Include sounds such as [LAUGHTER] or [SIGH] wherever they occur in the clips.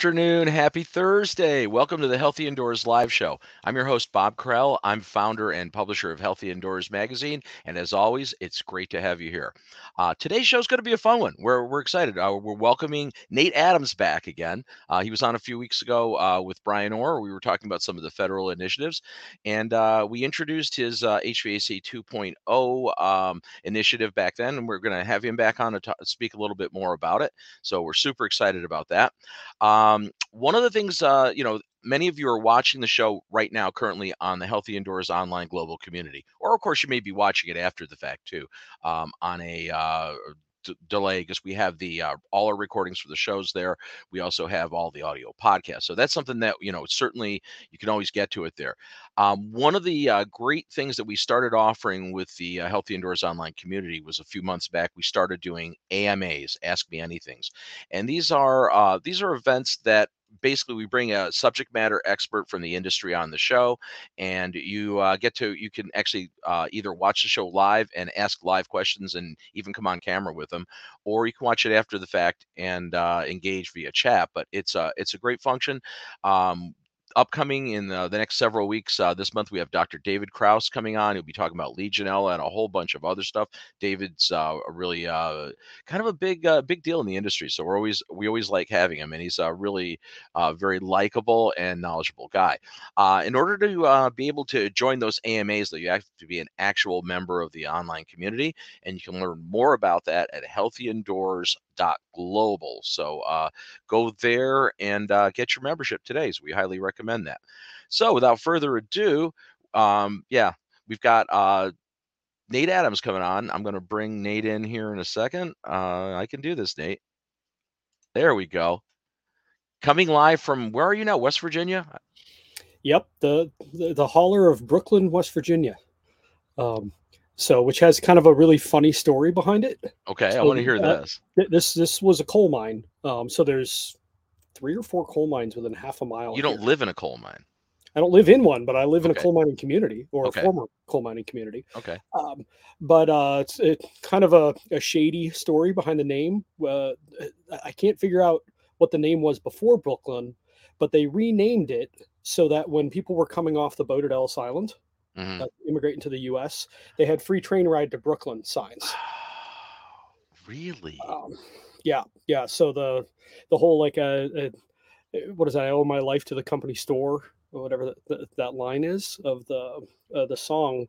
afternoon. Happy Thursday. Welcome to the Healthy Indoors Live Show. I'm your host, Bob Krell. I'm founder and publisher of Healthy Indoors Magazine. And as always, it's great to have you here. Uh, today's show is going to be a fun one. We're, we're excited. Uh, we're welcoming Nate Adams back again. Uh, he was on a few weeks ago uh, with Brian Orr. We were talking about some of the federal initiatives, and uh, we introduced his HVAC uh, 2.0 um, initiative back then. And we're going to have him back on to talk, speak a little bit more about it. So we're super excited about that. Um, one of the things, you know, many of you are watching the show right now currently on the Healthy Indoors online global community, or of course, you may be watching it after the fact too um, on a uh, d- delay because we have the uh, all our recordings for the shows there. We also have all the audio podcasts. So that's something that you know certainly you can always get to it there. Um, one of the uh, great things that we started offering with the uh, Healthy Indoors online community was a few months back. We started doing AMAs, Ask Me Anything's, and these are uh, these are events that basically we bring a subject matter expert from the industry on the show and you uh, get to you can actually uh, either watch the show live and ask live questions and even come on camera with them or you can watch it after the fact and uh, engage via chat but it's a it's a great function. Um, upcoming in the, the, next several weeks. Uh, this month we have Dr. David Krause coming on. He'll be talking about Legionella and a whole bunch of other stuff. David's uh, a really uh, kind of a big uh, big deal in the industry, so we're always we always like having him, and he's a really uh, very likable and knowledgeable guy. Uh, in order to be able to join those AMAs, though, you have to be an actual member of the online community, and you can learn more about that at Healthy Indoors global. So uh, go there and uh, get your membership today. So we highly recommend that. So without further ado, um, yeah, we've got uh, Nate Adams coming on. I'm going to bring Nate in here in a second. Uh, I can do this, Nate. There we go. Coming live from where are you now? West Virginia. Yep, the the, the of Brooklyn, West Virginia. Um, so which has kind of a really funny story behind it. Okay, so, I want to hear uh, this. This this was a coal mine. Um, so there's three or four coal mines within half a mile. You don't here. live in a coal mine. I don't live in one, but I live in a coal mining community or okay. a former coal mining community. Okay. Um, but uh, it's it, kind of a, a, shady story behind the name. Uh, I can't figure out what the name was before Brooklyn, but they renamed it so that when people were coming off the boat at Ellis Island, mm-hmm. uh, immigrating to the U.S. They had free train ride to Brooklyn signs. [SIGHS] really? Um, yeah, yeah. So the the whole like uh, uh, what is that? I owe my life to the company store or whatever that, that, that line is of the uh, the song.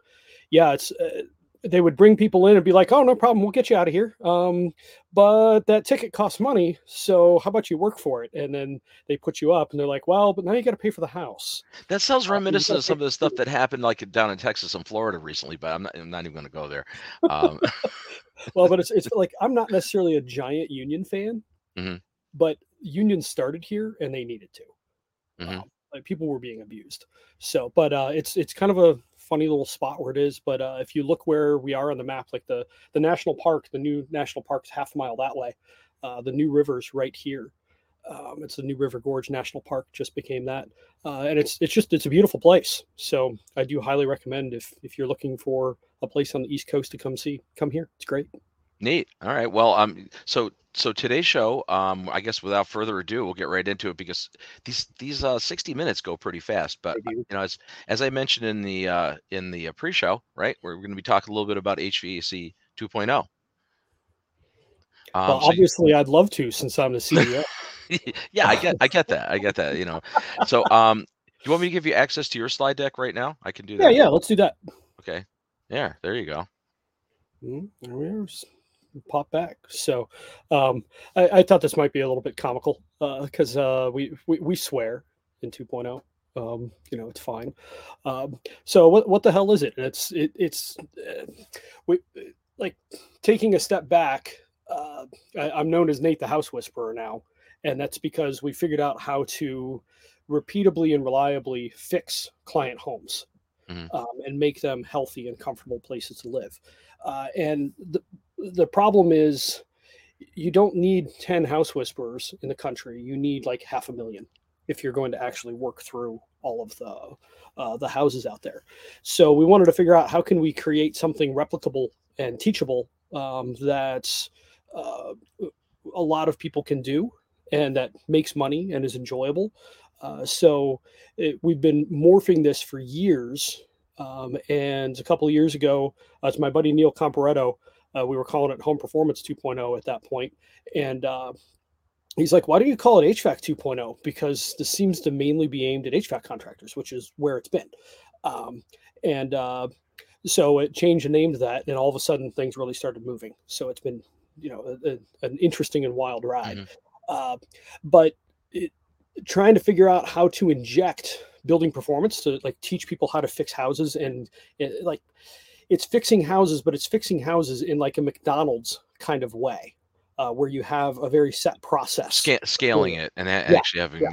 Yeah, it's uh, they would bring people in and be like, "Oh, no problem, we'll get you out of here." Um, but that ticket costs money, so how about you work for it? And then they put you up, and they're like, "Well, but now you got to pay for the house." That sounds uh, reminiscent of some of the stuff that happened like down in Texas and Florida recently, but I'm not, I'm not even going to go there. Um. [LAUGHS] well, but it's it's [LAUGHS] like I'm not necessarily a giant union fan, mm-hmm. but unions started here and they needed to. Mm-hmm. Um, like people were being abused. So, but uh, it's it's kind of a funny little spot where it is. But uh, if you look where we are on the map, like the the national park, the new national park's half a mile that way. Uh, the new river's right here. Um, it's the New River Gorge National Park just became that, uh, and it's it's just it's a beautiful place. So I do highly recommend if if you're looking for a place on the East Coast to come see, come here. It's great. Neat. All right. Well, um, so so today's show, um, I guess without further ado, we'll get right into it because these these uh 60 minutes go pretty fast. But you know, as as I mentioned in the uh in the uh, pre-show, right, we're going to be talking a little bit about HVAC 2.0. Um, well, obviously, I'd love to since I'm the CEO. [LAUGHS] yeah, I get I get that. I get that. You know, so um, do you want me to give you access to your slide deck right now? I can do that. Yeah, yeah. Let's do that. Okay. Yeah. There you go. Mm-hmm pop back. So um, I, I, thought this might be a little bit comical because uh, uh, we, we, we swear in 2.0. Um, you know, it's fine. Um, so what what the hell is it? It's it, it's uh, we like taking a step back. Uh, I, I'm known as Nate the House Whisperer now, and that's because we figured out how to repeatably and reliably fix client homes mm-hmm. um, and make them healthy and comfortable places to live. Uh, and the, the problem is you don't need 10 house whisperers in the country you need like half a million if you're going to actually work through all of the uh, the houses out there so we wanted to figure out how can we create something replicable and teachable um, that uh, a lot of people can do and that makes money and is enjoyable. Uh, so it, we've been morphing this for years. Um, and a couple of years ago, uh, it's my buddy Neil Comparetto. Uh, we were calling it Home Performance 2.0 at that point. and uh, he's like, "Why don't you call it HVAC 2.0? Because this seems to mainly be aimed at HVAC contractors, which is where it's been." Um, and uh, so it changed the name to that, and all of a sudden things really started moving. So it's been, you know, a, a, an interesting and wild ride. Mm-hmm. Uh, but it, trying to figure out how to inject building performance to like teach people how to fix houses and, and like it's fixing houses, but it's fixing houses in like a McDonald's kind of way. Uh, where you have a very set process, Sca- scaling it and yeah, actually having yeah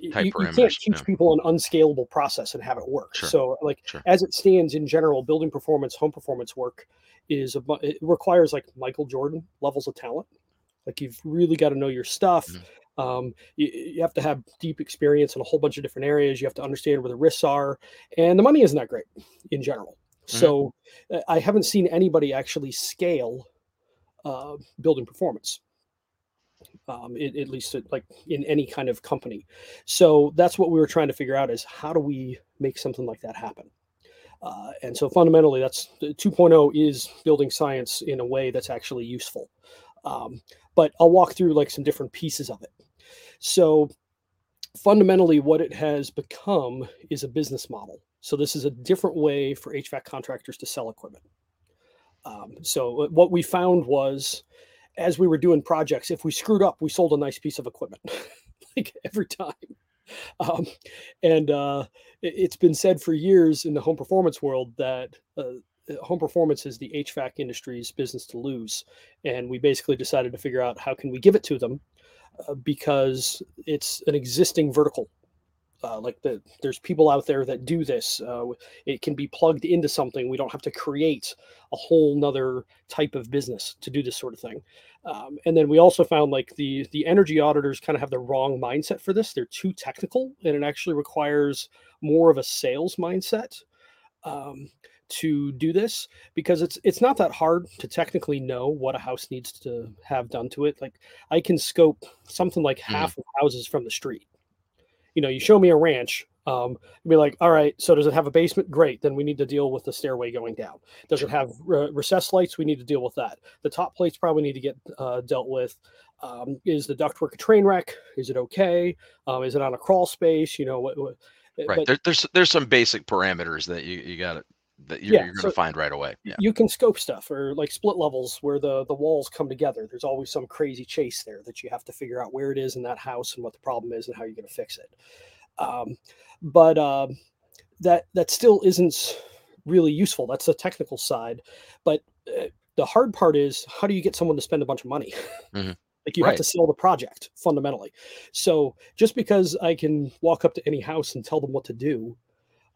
you, you, can't teach yeah. people an unscalable process and have it work. Sure. So, like sure. as it stands in general, building performance, home performance work is a, it requires like Michael Jordan levels of talent. Like you've really got to know your stuff. Mm-hmm. Um, you, you, have to have deep experience in a whole bunch of different areas. You have to understand where the risks are, and the money isn't that great in general. Mm-hmm. So, uh, I haven't seen anybody actually scale uh, building performance um, it, at least like in any kind of company. So that's what we were trying to figure out is how do we make something like that happen? Uh, and so fundamentally, that's 2.0 is building science in a way that's actually useful. Um, but I'll walk through like some different pieces of it. So fundamentally, what it has become is a business model. So this is a different way for HVAC contractors to sell equipment. Um, so uh, what we found was as we were doing projects, if we screwed up, we sold a nice piece of equipment, [LAUGHS] like every time. [LAUGHS] Um, and uh, it, has been said for years in the home performance world that uh, home performance is the HVAC industry's business to lose. And we basically decided to figure out how can we give it to them uh, because it's an existing vertical. Uh, like the there's people out there that do this uh, it can be plugged into something. We don't have to create a whole nother type of business to do this sort of thing. Um, and then we also found like the the energy auditors kind of have the wrong mindset for this. They're too technical and it actually requires more of a sales mindset. Um, to do this because it's it's not that hard to technically know what a house needs to have done to it like i can scope something like hmm. half mm. of houses from the street you know, you show me a ranch, um, be like, all right, so does it have a basement? Great. Then we need to deal with the stairway going down. Does it have re- recessed lights? We need to deal with that. The top plates probably need to get uh, dealt with. Um, is the ductwork a train wreck? Is it okay? Um, is it on a crawl space? You know, what, what right. But, there, there's there's some basic parameters that you you got to that you're, yeah, you're going to so find right away. Yeah. You can scope stuff or like split levels where the the walls come together. There's always some crazy chase there that you have to figure out where it is in that house and what the problem is and how you're going to fix it. Um, but uh, that that still isn't really useful. That's the technical side. But uh, the hard part is how do you get someone to spend a bunch of money? Mm-hmm. [LAUGHS] Like you right. have to sell the project fundamentally. So just because I can walk up to any house and tell them what to do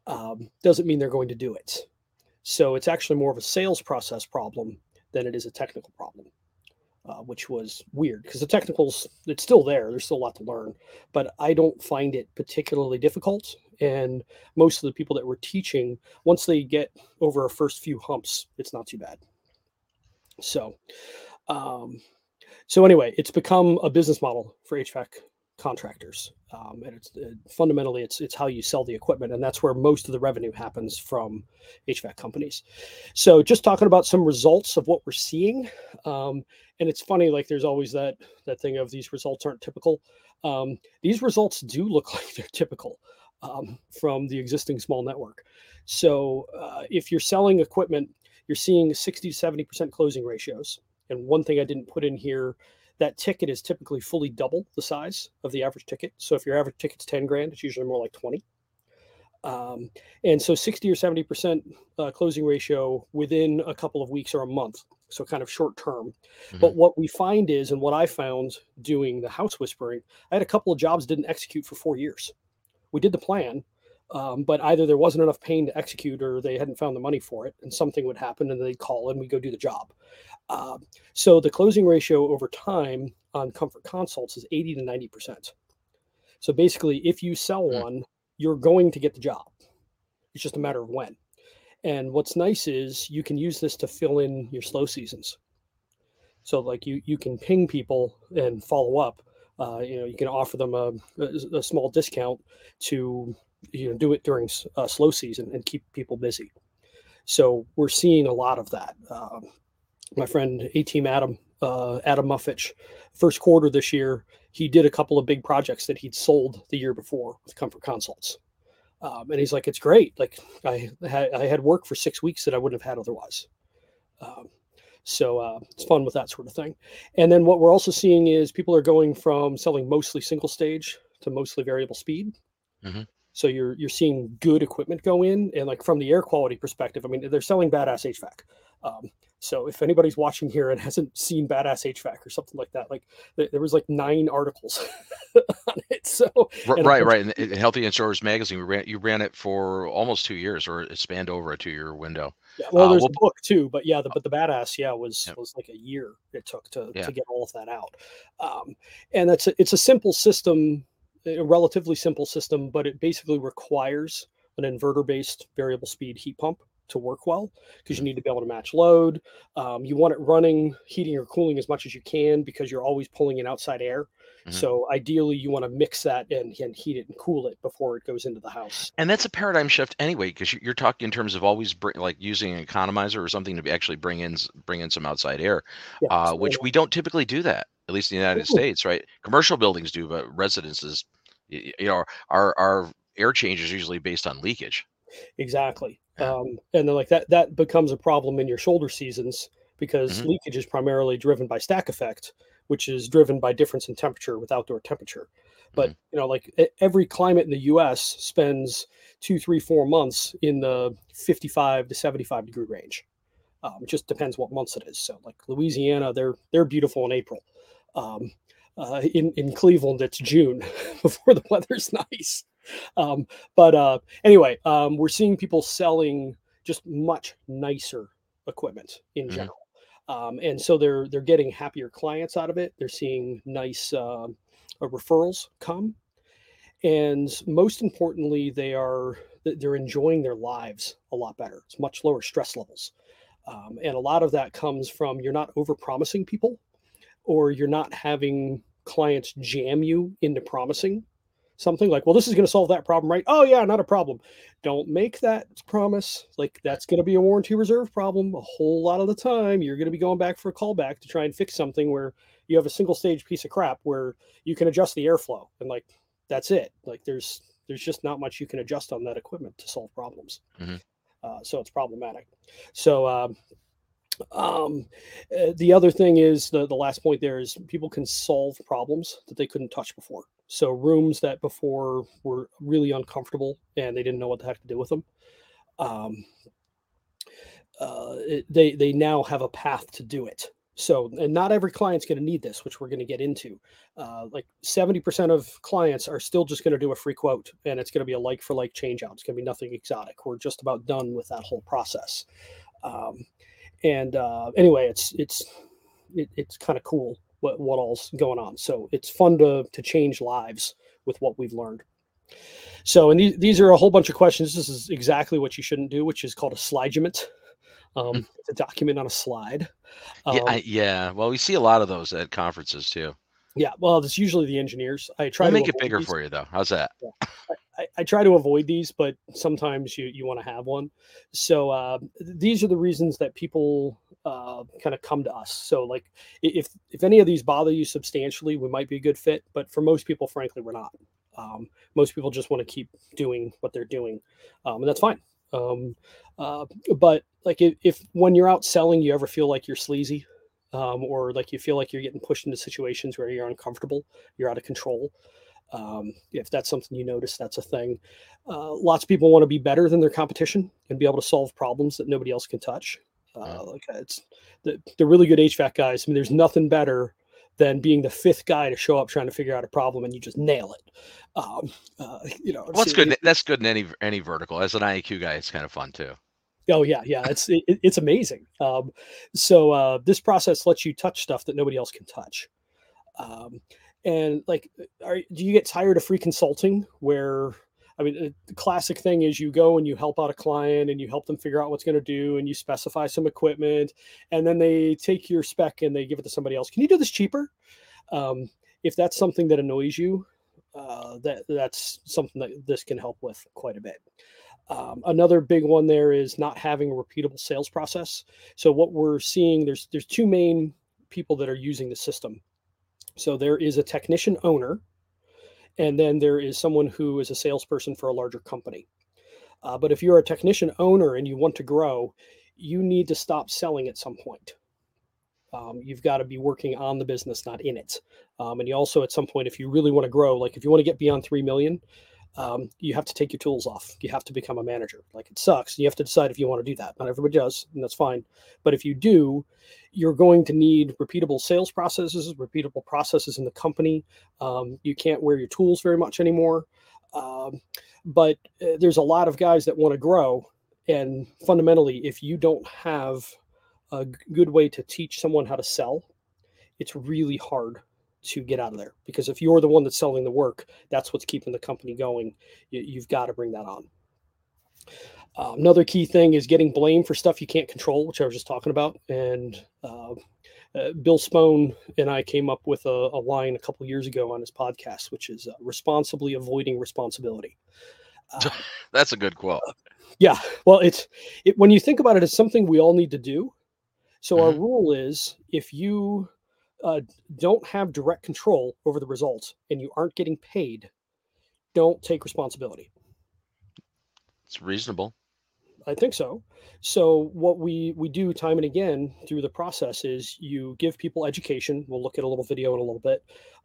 um, doesn't mean they're going to do it. So it's actually more of a sales process problem than it is a technical problem, uh, which was weird because the technicals, it's still there. There's still a lot to learn, but I don't find it particularly difficult. And most of the people that we're teaching, once they get over a first few humps, it's not too bad. So, um, so anyway, it's become a business model for HVAC contractors, um, and it's it, fundamentally it's it's how you sell the equipment, and that's where most of the revenue happens from HVAC companies. So, just talking about some results of what we're seeing, um, and it's funny, like there's always that that thing of these results aren't typical. Um, these results do look [LAUGHS] like they're typical um, from the existing small network. So, uh, if you're selling equipment, you're seeing 60 to 70 percent closing ratios. And one thing I didn't put in here that ticket is typically fully double the size of the average ticket. So if your average ticket's 10 grand, it's usually more like 20. Um, and so 60 or 70% uh, closing ratio within a couple of weeks or a month. So kind of short term. Mm-hmm. But what we find is, and what I found doing the house whispering, I had a couple of jobs didn't execute for four years. We did the plan, um, but either there wasn't enough pain to execute or they hadn't found the money for it and something would happen and they'd call and we go do the job uh, so the closing ratio over time on comfort consults is 80 to 90 percent so basically if you sell hmm. one you're going to get the job it's just a matter of when and what's nice is you can use this to fill in your slow seasons so like you you can ping people and follow up uh, you know you can offer them a, a, a, small discount to you know do it during uh, slow season and keep people busy. So we're seeing a lot of that. Um, my friend A Team Adam uh, Adam Muffich, first quarter this year, he did a couple of big projects that he'd sold the year before with Comfort Consults. Um, and he's like, it's great. Like I had, I had work for six weeks that I wouldn't have had otherwise. Um, so uh, it's fun with that sort of thing. And then what we're also seeing is people are going from selling mostly single stage to mostly variable speed. Mm-hmm. So you're you're seeing good equipment go in, and like from the air quality perspective, I mean they're selling badass HVAC. Um, so if anybody's watching here and hasn't seen Badass HVAC or something like that, like there was like nine articles [LAUGHS] on it. So right, right. In, in Healthy Indoors magazine, we ran you ran it for almost two years, or it spanned over a two year window. Yeah, well, uh, there's we'll, a book too, but yeah, the, but the Badass, yeah, was yeah. was like a year it took to yeah. to get all of that out. Um, and that's a, it's a simple system, a relatively simple system, but it basically requires an inverter based variable speed heat pump to work well because you need to be able to match load. Um, you want it running, heating or cooling as much as you can because you're always pulling in outside air. Mm-hmm. So ideally, you want to mix that and, and heat it and cool it before it goes into the house. And that's a paradigm shift anyway, because you're talking in terms of always bring, like using an economizer or something to actually bring in bring in some outside air, yeah, uh, which we don't typically do that, at least in the United Ooh. States, right? Commercial buildings do, but residences, you know, our our air change is usually based on leakage. Exactly. Um, and then like that that becomes a problem in your shoulder seasons because mm-hmm. leakage is primarily driven by stack effect, which is driven by difference in temperature with outdoor temperature. But mm-hmm. you know, like every climate in the U.S. spends two, three, four months in the 55 to 75 degree range. Um, it just depends what months it is. So, like Louisiana, they're they're beautiful in April. Um, uh, in in Cleveland, it's June [LAUGHS] before the weather's [LAUGHS] nice um, but uh, anyway, um, we're seeing people selling just much nicer equipment in mm-hmm. general. Um, and so they're they're getting happier clients out of it. They're seeing nice uh, referrals come, and most importantly, they are they're enjoying their lives a lot better. It's much lower stress levels, um, and a lot of that comes from you're not over promising people, or you're not having clients jam you into promising something like, well, this is going to solve that problem, right? Oh, yeah, not a problem. Don't make that promise. Like, that's going to be a warranty reserve problem. A whole lot of the time, you're going to be going back for a callback to try and fix something where you have a single stage piece of crap where you can adjust the airflow and, like, that's it. Like, there's, there's just not much you can adjust on that equipment to solve problems. Mm-hmm. Uh, so it's problematic. So, um, um, uh, the other thing is the, the last point there is people can solve problems that they couldn't touch before. So rooms that before were really uncomfortable and they didn't know what the heck to do with them. Um, uh, it, they they now have a path to do it. So, and not every client's going to need this, which we're going to get into. Uh, like 70% of clients are still just going to do a free quote and it's going to be a like for like change out. It's going to be nothing exotic. We're just about done with that whole process. Um, and uh, anyway, it's it's it, it's kind of cool what what all's going on. So it's fun to to change lives with what we've learned. So, and these, these are a whole bunch of questions. This is exactly what you shouldn't do, which is called a slidegement. Um, mm. It's a document on a slide. Um, yeah, I, yeah. Well, we see a lot of those at conferences too. Yeah, well, it's usually the engineers. I try we'll to make it bigger these. for you, though. How's that? Yeah. I, I, try to avoid these, but sometimes you you want to have one. So uh, these are the reasons that people uh, kind of come to us. So like if if any of these bother you substantially, we might be a good fit. But for most people, frankly, we're not. Um, most people just want to keep doing what they're doing, um, and that's fine. Um, uh, but like if, if when you're out selling, you ever feel like you're sleazy, um, or like you feel like you're getting pushed into situations where you're uncomfortable, you're out of control. Um, if that's something you notice, that's a thing. Uh, lots of people want to be better than their competition and be able to solve problems that nobody else can touch. Uh, like it's the, the really good HVAC guys. I mean, there's nothing better than being the fifth guy to show up trying to figure out a problem and you just nail it. Um, uh, you know, what's well, good. That's good in any any vertical. As an IAQ guy, it's kind of fun too. Oh yeah, yeah, it's it, it's amazing. Um, so uh, this process lets you touch stuff that nobody else can touch. Um, and like, are do you get tired of free consulting where I mean, the classic thing is you go and you help out a client and you help them figure out what's going to do and you specify some equipment and then they take your spec and they give it to somebody else. Can you do this cheaper? Um, if that's something that annoys you, uh, that that's something that this can help with quite a bit. Um, another big one there is not having a repeatable sales process. So what we're seeing there's there's two main people that are using the system. So there is a technician owner, and then there is someone who is a salesperson for a larger company. Uh, but if you're a technician owner and you want to grow, you need to stop selling at some point. Um, you've got to be working on the business, not in it. Um, and you also, at some point, if you really want to grow, like if you want to get beyond 3 million, um, you have to take your tools off. You have to become a manager. Like it sucks. You have to decide if you want to do that. Not everybody does, and that's fine. But if you do, you're going to need repeatable sales processes, repeatable processes in the company. Um, you can't wear your tools very much anymore. Um, but uh, there's a lot of guys that want to grow. And fundamentally, if you don't have a good way to teach someone how to sell, it's really hard to get out of there because if you're the one that's selling the work, that's what's keeping the company going. You, have got to bring that on. Uh, another key thing is getting blamed for stuff you can't control, which I was just talking about. And uh, uh, Bill Spohn and I came up with a, a line a couple years ago on his podcast, which is uh, responsibly avoiding responsibility. Uh, [LAUGHS] that's a good quote. yeah. Well, it's it, when you think about it, it's something we all need to do. So mm-hmm. our rule is if you uh, don't have direct control over the results and you aren't getting paid, don't take responsibility. It's reasonable. I think so. So what we we do time and again through the process is you give people education. We'll look at a little video in a little bit.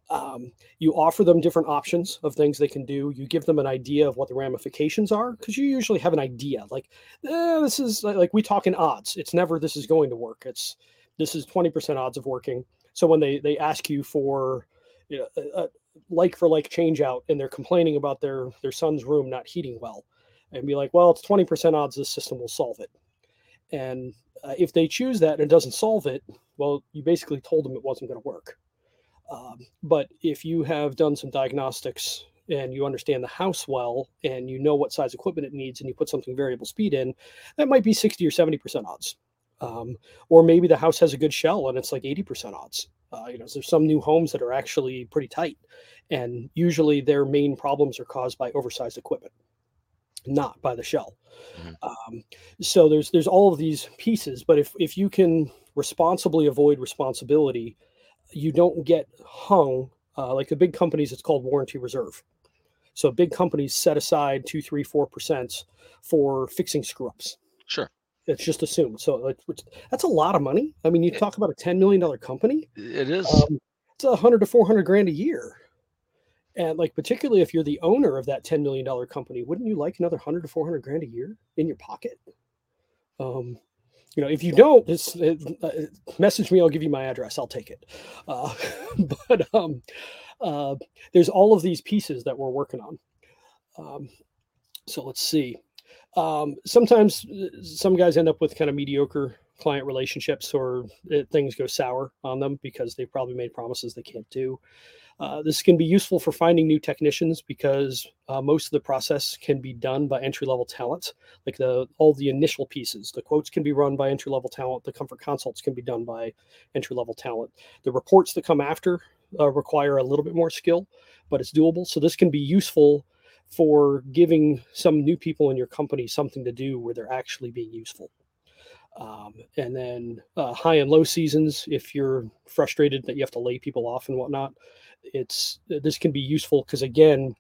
Um, you offer them different options of things they can do. You give them an idea of what the ramifications are because you usually have an idea. Like eh, this is like we talk in odds. It's never this is going to work. It's this is twenty percent odds of working. So when they they ask you for you know, a, a like for like change out and they're complaining about their their son's room not heating well, and be like, well, it's twenty percent odds this system will solve it. And uh, if they choose that and it doesn't solve it, well, you basically told them it wasn't going to work. Um, but if you have done some diagnostics and you understand the house well and you know what size equipment it needs and you put something variable speed in, that might be 60 or 70% odds. Um, or maybe the house has a good shell and it's like 80% odds. Uh, you know, there's some new homes that are actually pretty tight, and usually their main problems are caused by oversized equipment, not by the shell. Mm-hmm. Um, so there's there's all of these pieces, but if if you can responsibly avoid responsibility, you don't get hung uh, like the big companies. It's called warranty reserve. So big companies set aside two, three, four percent for fixing screw ups. Sure it's just assumed. So that's a lot of money. I mean, you talk about a ten million dollar company. It is. Um, it's a hundred to four hundred grand a year, and like particularly if you're the owner of that ten million dollar company, wouldn't you like another hundred to four hundred grand a year in your pocket? Um, you know, if you don't, just uh, message me. I'll give you my address. I'll take it. Uh, [LAUGHS] but um, uh, there's all of these pieces that we're working on. Um, so let's see um, sometimes uh, some guys end up with kind of mediocre client relationships or it, things go sour on them because they've probably made promises they can't do. Uh, this can be useful for finding new technicians because uh, most of the process can be done by entry level talent. Like the all the initial pieces, the quotes can be run by entry level talent. The comfort consults can be done by entry level talent. The reports that come after uh, require a little bit more skill, but it's doable. So this can be useful for giving some new people in your company something to do where they're actually being useful. Um, and then uh, high and low seasons, if you're frustrated that you have to lay people off and whatnot, it's this can be useful because again,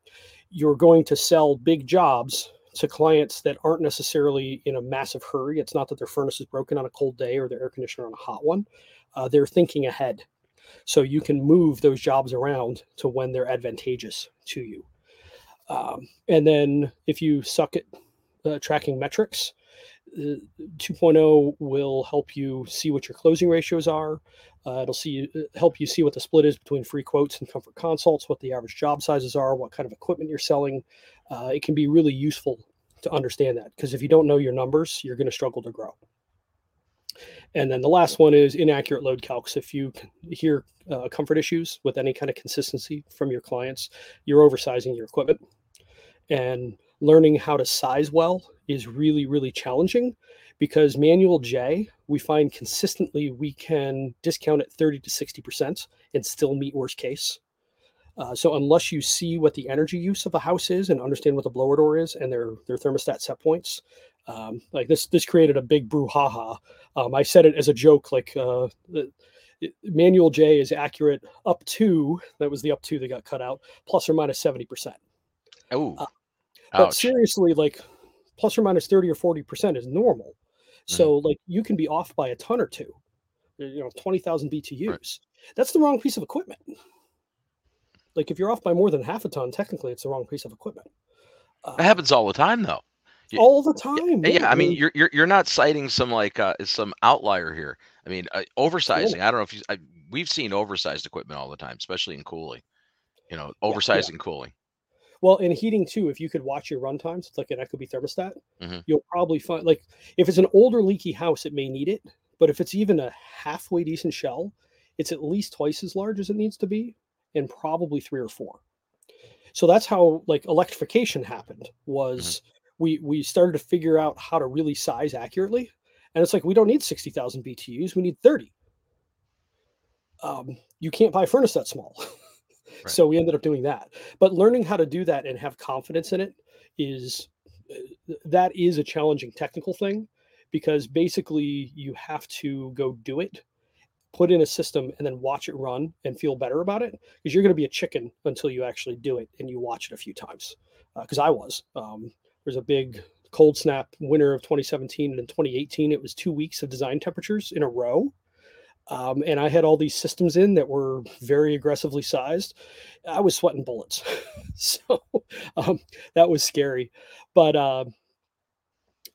you're going to sell big jobs to clients that aren't necessarily in a massive hurry. It's not that their furnace is broken on a cold day or their air conditioner on a hot one. Uh, they're thinking ahead. So you can move those jobs around to when they're advantageous to you. Um, and then if you suck at uh, tracking metrics, uh, 2.0 will help you see what your closing ratios are. Uh, it'll see uh, help you see what the split is between free quotes and comfort consults, what the average job sizes are, what kind of equipment you're selling. Uh, it can be really useful to understand that because if you don't know your numbers, you're going to struggle to grow. And then the last one is inaccurate load calcs. If you hear uh, comfort issues with any kind of consistency from your clients, you're oversizing your equipment. And learning how to size well is really, really challenging because manual J, we find consistently we can discount at 30 to 60% and still meet worst case. Uh, so unless you see what the energy use of a house is and understand what the blower door is and their their thermostat set points, um, like this this created a big brouhaha. Um, I said it as a joke, like uh, manual J is accurate up to that was the up to that got cut out plus or minus seventy percent. Oh, uh, but seriously, like plus or minus thirty or forty percent is normal. Mm-hmm. So like you can be off by a ton or two, you know, twenty thousand BTUs. Right. That's the wrong piece of equipment. Like if you're off by more than half a ton, technically it's the wrong piece of equipment. Uh, it happens all the time, though. All the time. Yeah, yeah, I mean, you're you're you're not citing some like uh, some outlier here. I mean, uh, oversizing. I don't know if you. I, we've seen oversized equipment all the time, especially in cooling. You know, oversizing yeah, yeah. cooling. Well, in heating too, if you could watch your run times, it's like an Ecobee thermostat, mm-hmm. you'll probably find like if it's an older leaky house, it may need it. But if it's even a halfway decent shell, it's at least twice as large as it needs to be, and probably three or four. So that's how like electrification happened. Mm-hmm. Was mm-hmm. We we started to figure out how to really size accurately, and it's like we don't need sixty thousand BTUs, we need thirty. Um, you can't buy a furnace that small. [LAUGHS] Right. So we ended up doing that. But learning how to do that and have confidence in it is uh, that is a challenging technical thing because basically you have to go do it put in a system and then watch it run and feel better about it because you're going to be a chicken until you actually do it and you watch it a few times because uh, i was um, there's a big cold snap winter of 2017 and in 2018 it was two weeks of design temperatures in a row um, and I had all these systems in that were very aggressively sized. I was sweating bullets, [LAUGHS] so um, that was scary. But uh,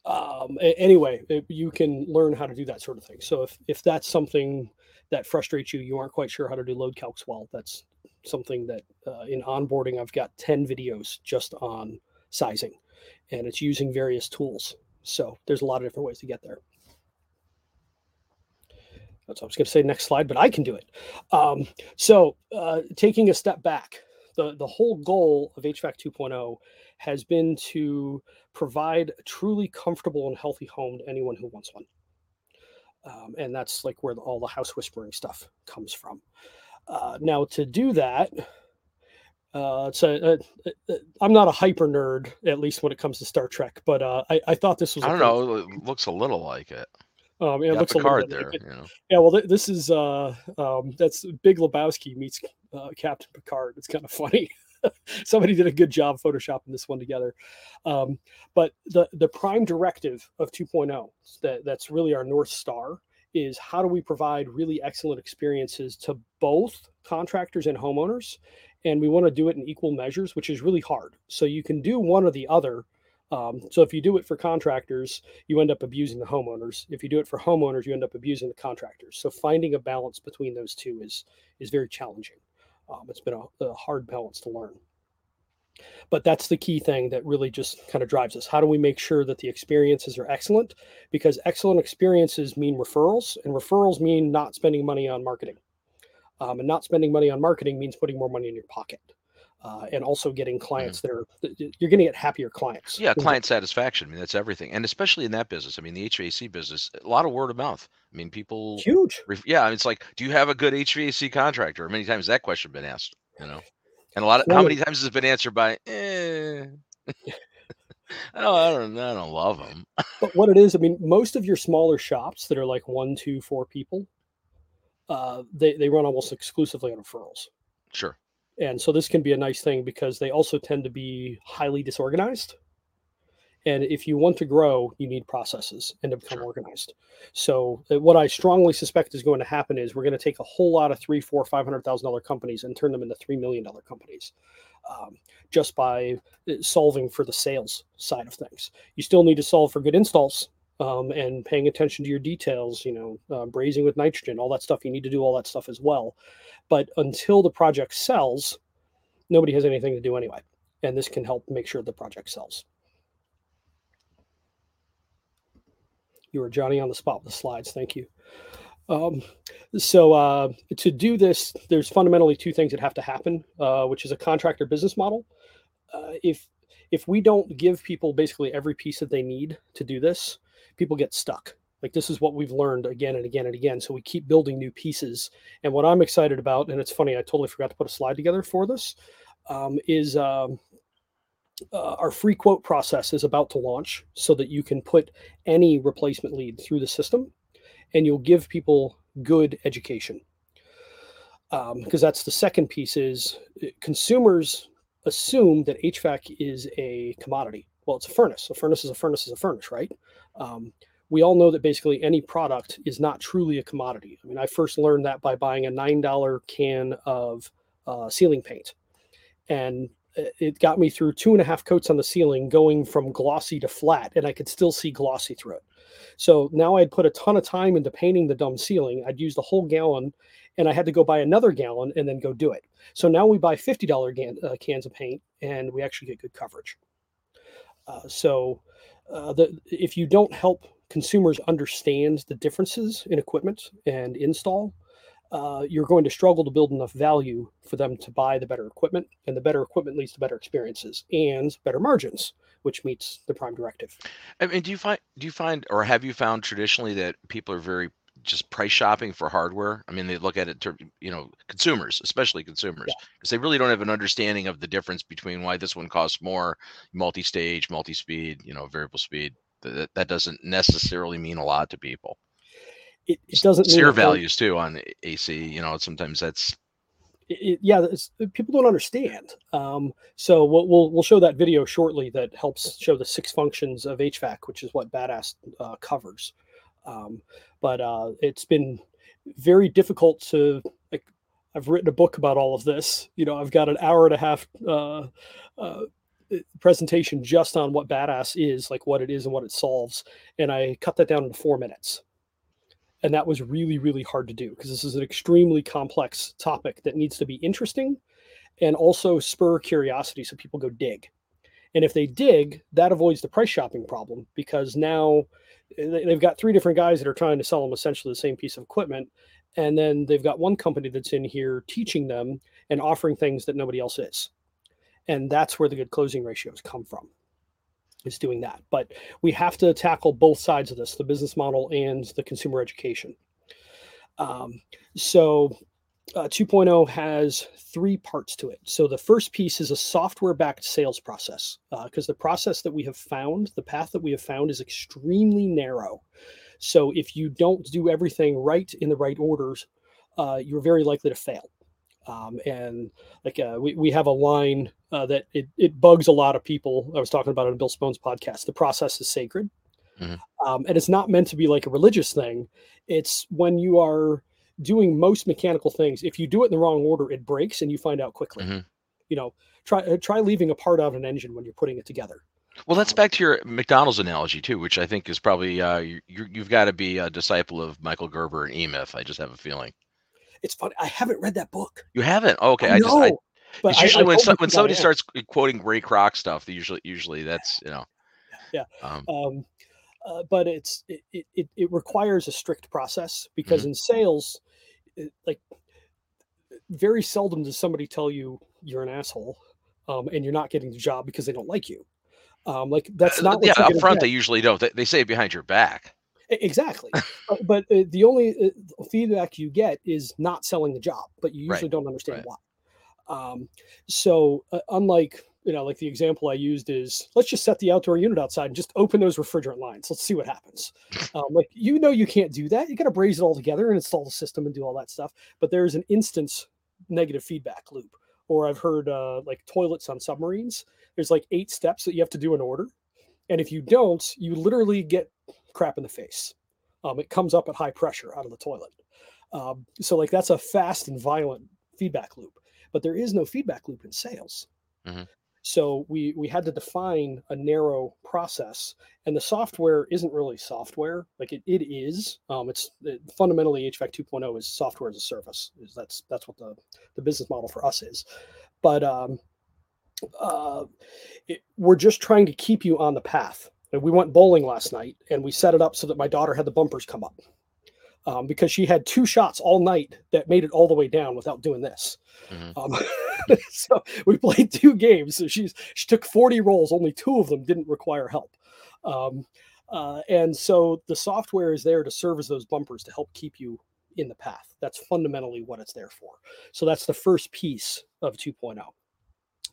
um, anyway, you can learn how to do that sort of thing. So if if that's something that frustrates you, you aren't quite sure how to do load calcs well. That's something that uh, in onboarding I've got ten videos just on sizing, and it's using various tools. So there's a lot of different ways to get there. That's I was going to say next slide, but I can do it. Um, so uh, taking a step back, the, the whole goal of HVAC 2.0 has been to provide a truly comfortable and healthy home to anyone who wants one. Um, and that's like where the, all the house whispering stuff comes from. Uh, now, to do that, uh, so uh, uh, I'm not a hyper nerd, at least when it comes to Star Trek, but uh, I, I thought this was. I don't know. It looks a little like it. Um, it looks a card there. You know. Yeah, well, th- this is uh, um, that's Big Lebowski meets uh, Captain Picard. It's kind of funny. [LAUGHS] Somebody did a good job photoshopping this one together. Um, but the the prime directive of 2.0 that that's really our north star is how do we provide really excellent experiences to both contractors and homeowners, and we want to do it in equal measures, which is really hard. So you can do one or the other um, so if you do it for contractors, you end up abusing the homeowners. If you do it for homeowners, you end up abusing the contractors. So finding a balance between those two is is very challenging. Um, it's been a, a hard balance to learn. But that's the key thing that really just kind of drives us. How do we make sure that the experiences are excellent? Because excellent experiences mean referrals, and referrals mean not spending money on marketing. Um, and not spending money on marketing means putting more money in your pocket uh, and also getting mm-hmm. clients mm-hmm. that are you're going to get happier clients. Yeah, client satisfaction. I mean, that's everything, and especially in that business. I mean, the HVAC business, a lot of word of mouth. I mean, people huge. Yeah, it's like, do you have a good HVAC contractor? Many times that question been asked. You know, and a lot of well, how many times has it been answered by, eh. [LAUGHS] I don't, I don't, I don't love them. but what it is, I mean, most of your smaller shops that are like one, two, four people, uh, they they run almost exclusively on referrals. Sure and so this can be a nice thing because they also tend to be highly disorganized and if you want to grow you need processes and to become sure. organized so uh, what i strongly suspect is going to happen is we're going to take a whole lot of three four five hundred thousand dollar companies and turn them into three million dollar companies um, just by uh, solving for the sales side of things you still need to solve for good installs um, and paying attention to your details, you know, uh, brazing with nitrogen, all that stuff. You need to do all that stuff as well. But until the project sells, nobody has anything to do anyway. And this can help make sure the project sells. You were Johnny on the spot with the slides. Thank you. Um, so uh, to do this, there's fundamentally two things that have to happen, uh, which is a contractor business model. Uh, if if we don't give people basically every piece that they need to do this, people get stuck Like this is what we've learned again and again and again. So we keep building new pieces. And what I'm excited about, and it's funny, I totally forgot to put a slide together for this, um, is um, uh, our free quote process is about to launch so that you can put any replacement lead through the system and you'll give people good education because um, that's the second piece is uh, consumers assume that hvac is a commodity well it's a furnace. A furnace is a furnace is a furnace right? Um, we all know that basically any product is not truly a commodity. I mean i first learned that by buying a $9 can of uh, ceiling paint. And it got me through two and a half coats on the ceiling going from glossy to flat and i could still see glossy through it. So now i'd put a ton of time into painting the dumb ceiling. I'd use the whole gallon and i had to go buy another gallon and then go do it. So now we buy $50 can, uh, cans of paint and we actually get good coverage uh, so uh, the, if you don't help consumers understand the differences in equipment and install uh, you're going to struggle to build enough value for them to buy the better equipment, and the better equipment leads to better experiences and better margins, which meets the prime directive. I mean, do you find do you find or have you found traditionally that people are very just price shopping for hardware? I mean, they look at it to you know consumers, especially consumers, because yeah. they really don't have an understanding of the difference between why this one costs more, multi-stage, multi-speed, you know, variable speed. That that doesn't necessarily mean a lot to people it, it doesn't SEER values too on AC. You know, sometimes that's it, yeah, people don't understand. Um, so we'll, we'll, we'll show that video shortly that helps show the six functions of HVAC, which is what Badass uh, covers. Um, but uh, it's been very difficult to like. I've written a book about all of this. You know, I've got an hour and a half uh, uh presentation just on what Badass is, like what it is and what it solves, and I cut that down into four minutes and that was really really hard to do because this is an extremely complex topic that needs to be interesting and also spur curiosity so people go dig and if they dig that avoids the price shopping problem because now they've got three different guys that are trying to sell them essentially the same piece of equipment and then they've got one company that's in here teaching them and offering things that nobody else is and that's where the good closing ratios come from is doing that. But we have to tackle both sides of this the business model and the consumer education. Um, so uh, 2.0 has three parts to it. So the first piece is a software backed sales process because uh, the process that we have found, the path that we have found is extremely narrow. So if you don't do everything right in the right orders, uh, you're very likely to fail. Um, and like uh, we, we have a line uh, that it, it bugs a lot of people. I was talking about it on Bill Spohn's podcast. The process is sacred. Mm-hmm. Um, and it's not meant to be like a religious thing. It's when you are doing most mechanical things, if you do it in the wrong order, it breaks and you find out quickly. Mm-hmm. You know, try uh, try leaving a part out of an engine when you're putting it together. Well, that's back to your McDonald's analogy too, which I think is probably uh, you, you've got to be a disciple of Michael Gerber and E Myth. I just have a feeling. It's funny. I haven't read that book. You haven't? Oh, okay. I, I just I, but it's usually I, when so, when somebody starts quoting Ray Kroc stuff, usually usually that's you know. Yeah. Um, um uh, but it's it, it it requires a strict process because mm-hmm. in sales, like very seldom does somebody tell you you're an asshole, um, and you're not getting the job because they don't like you. Um, like that's uh, not yeah up front. Get. They usually don't. They, they say it behind your back. Exactly. but, but uh, the only uh, feedback you get is not selling the job, but you usually right. don't understand right. why. Um, so uh, unlike you know, like the example I used is let's just set the outdoor unit outside and just open those refrigerant lines. Let's see what happens. [LAUGHS] Um, like you know, you can't do that. You got to braze it all together and install the system and do all that stuff. But there's an instance negative feedback loop. Or I've heard uh, like toilets on submarines. There's like eight steps that you have to do in order, and if you don't, you literally get crap in the face. Um, it comes up at high pressure out of the toilet. Um, so like that's a fast and violent feedback loop but there is no feedback loop in sales. Mm-hmm. So we we had to define a narrow process, and the software isn't really software. Like it, it is. Um, it's it, fundamentally HVAC 2.0 is software as a service. Is that's that's what the the business model for us is. But um, uh, it, we're just trying to keep you on the path. we went bowling last night, and we set it up so that my daughter had the bumpers come up um, because she had two shots all night that made it all the way down without doing this. Mm-hmm. Um, [LAUGHS] so we played two games. So she's she took 40 rolls. Only two of them didn't require help. Um, Uh, and so the software is there to serve as those bumpers to help keep you in the path. That's fundamentally what it's there for. So that's the first piece of 2.0.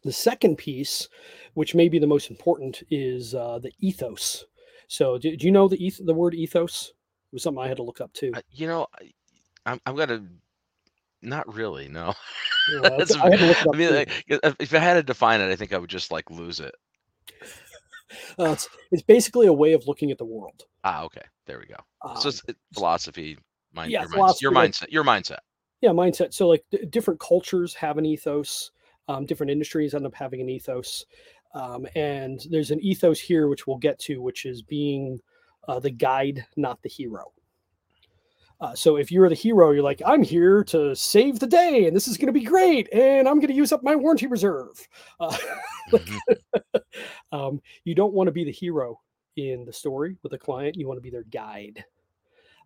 The second piece, which may be the most important, is uh, the ethos. So do, do you know the eth- the word ethos? Was something I had to look up too. Uh, you know, I- I'm I'm gonna not really no. Yeah, [LAUGHS] I had to look it I mean, like, if I had to define it, I think I would just like lose it. Uh, it's, it's basically a way of looking at the world. Ah, okay, there we go. Um, So it's it- philosophy, mind, yeah, your, mindset, your philosophy, like- mindset, your mindset. yeah mindset so like d- different cultures have an ethos um, different industries end up having an ethos um, and there's an ethos here which we'll get to which is being uh, the guide not the hero. Uh, so if you're the hero you're like i'm here to save the day and this is going to be great and i'm going to use up my warranty reserve. Uh, [LAUGHS] Mhm. [LAUGHS] um, you don't want to be the hero in the story with a client you want to be their guide.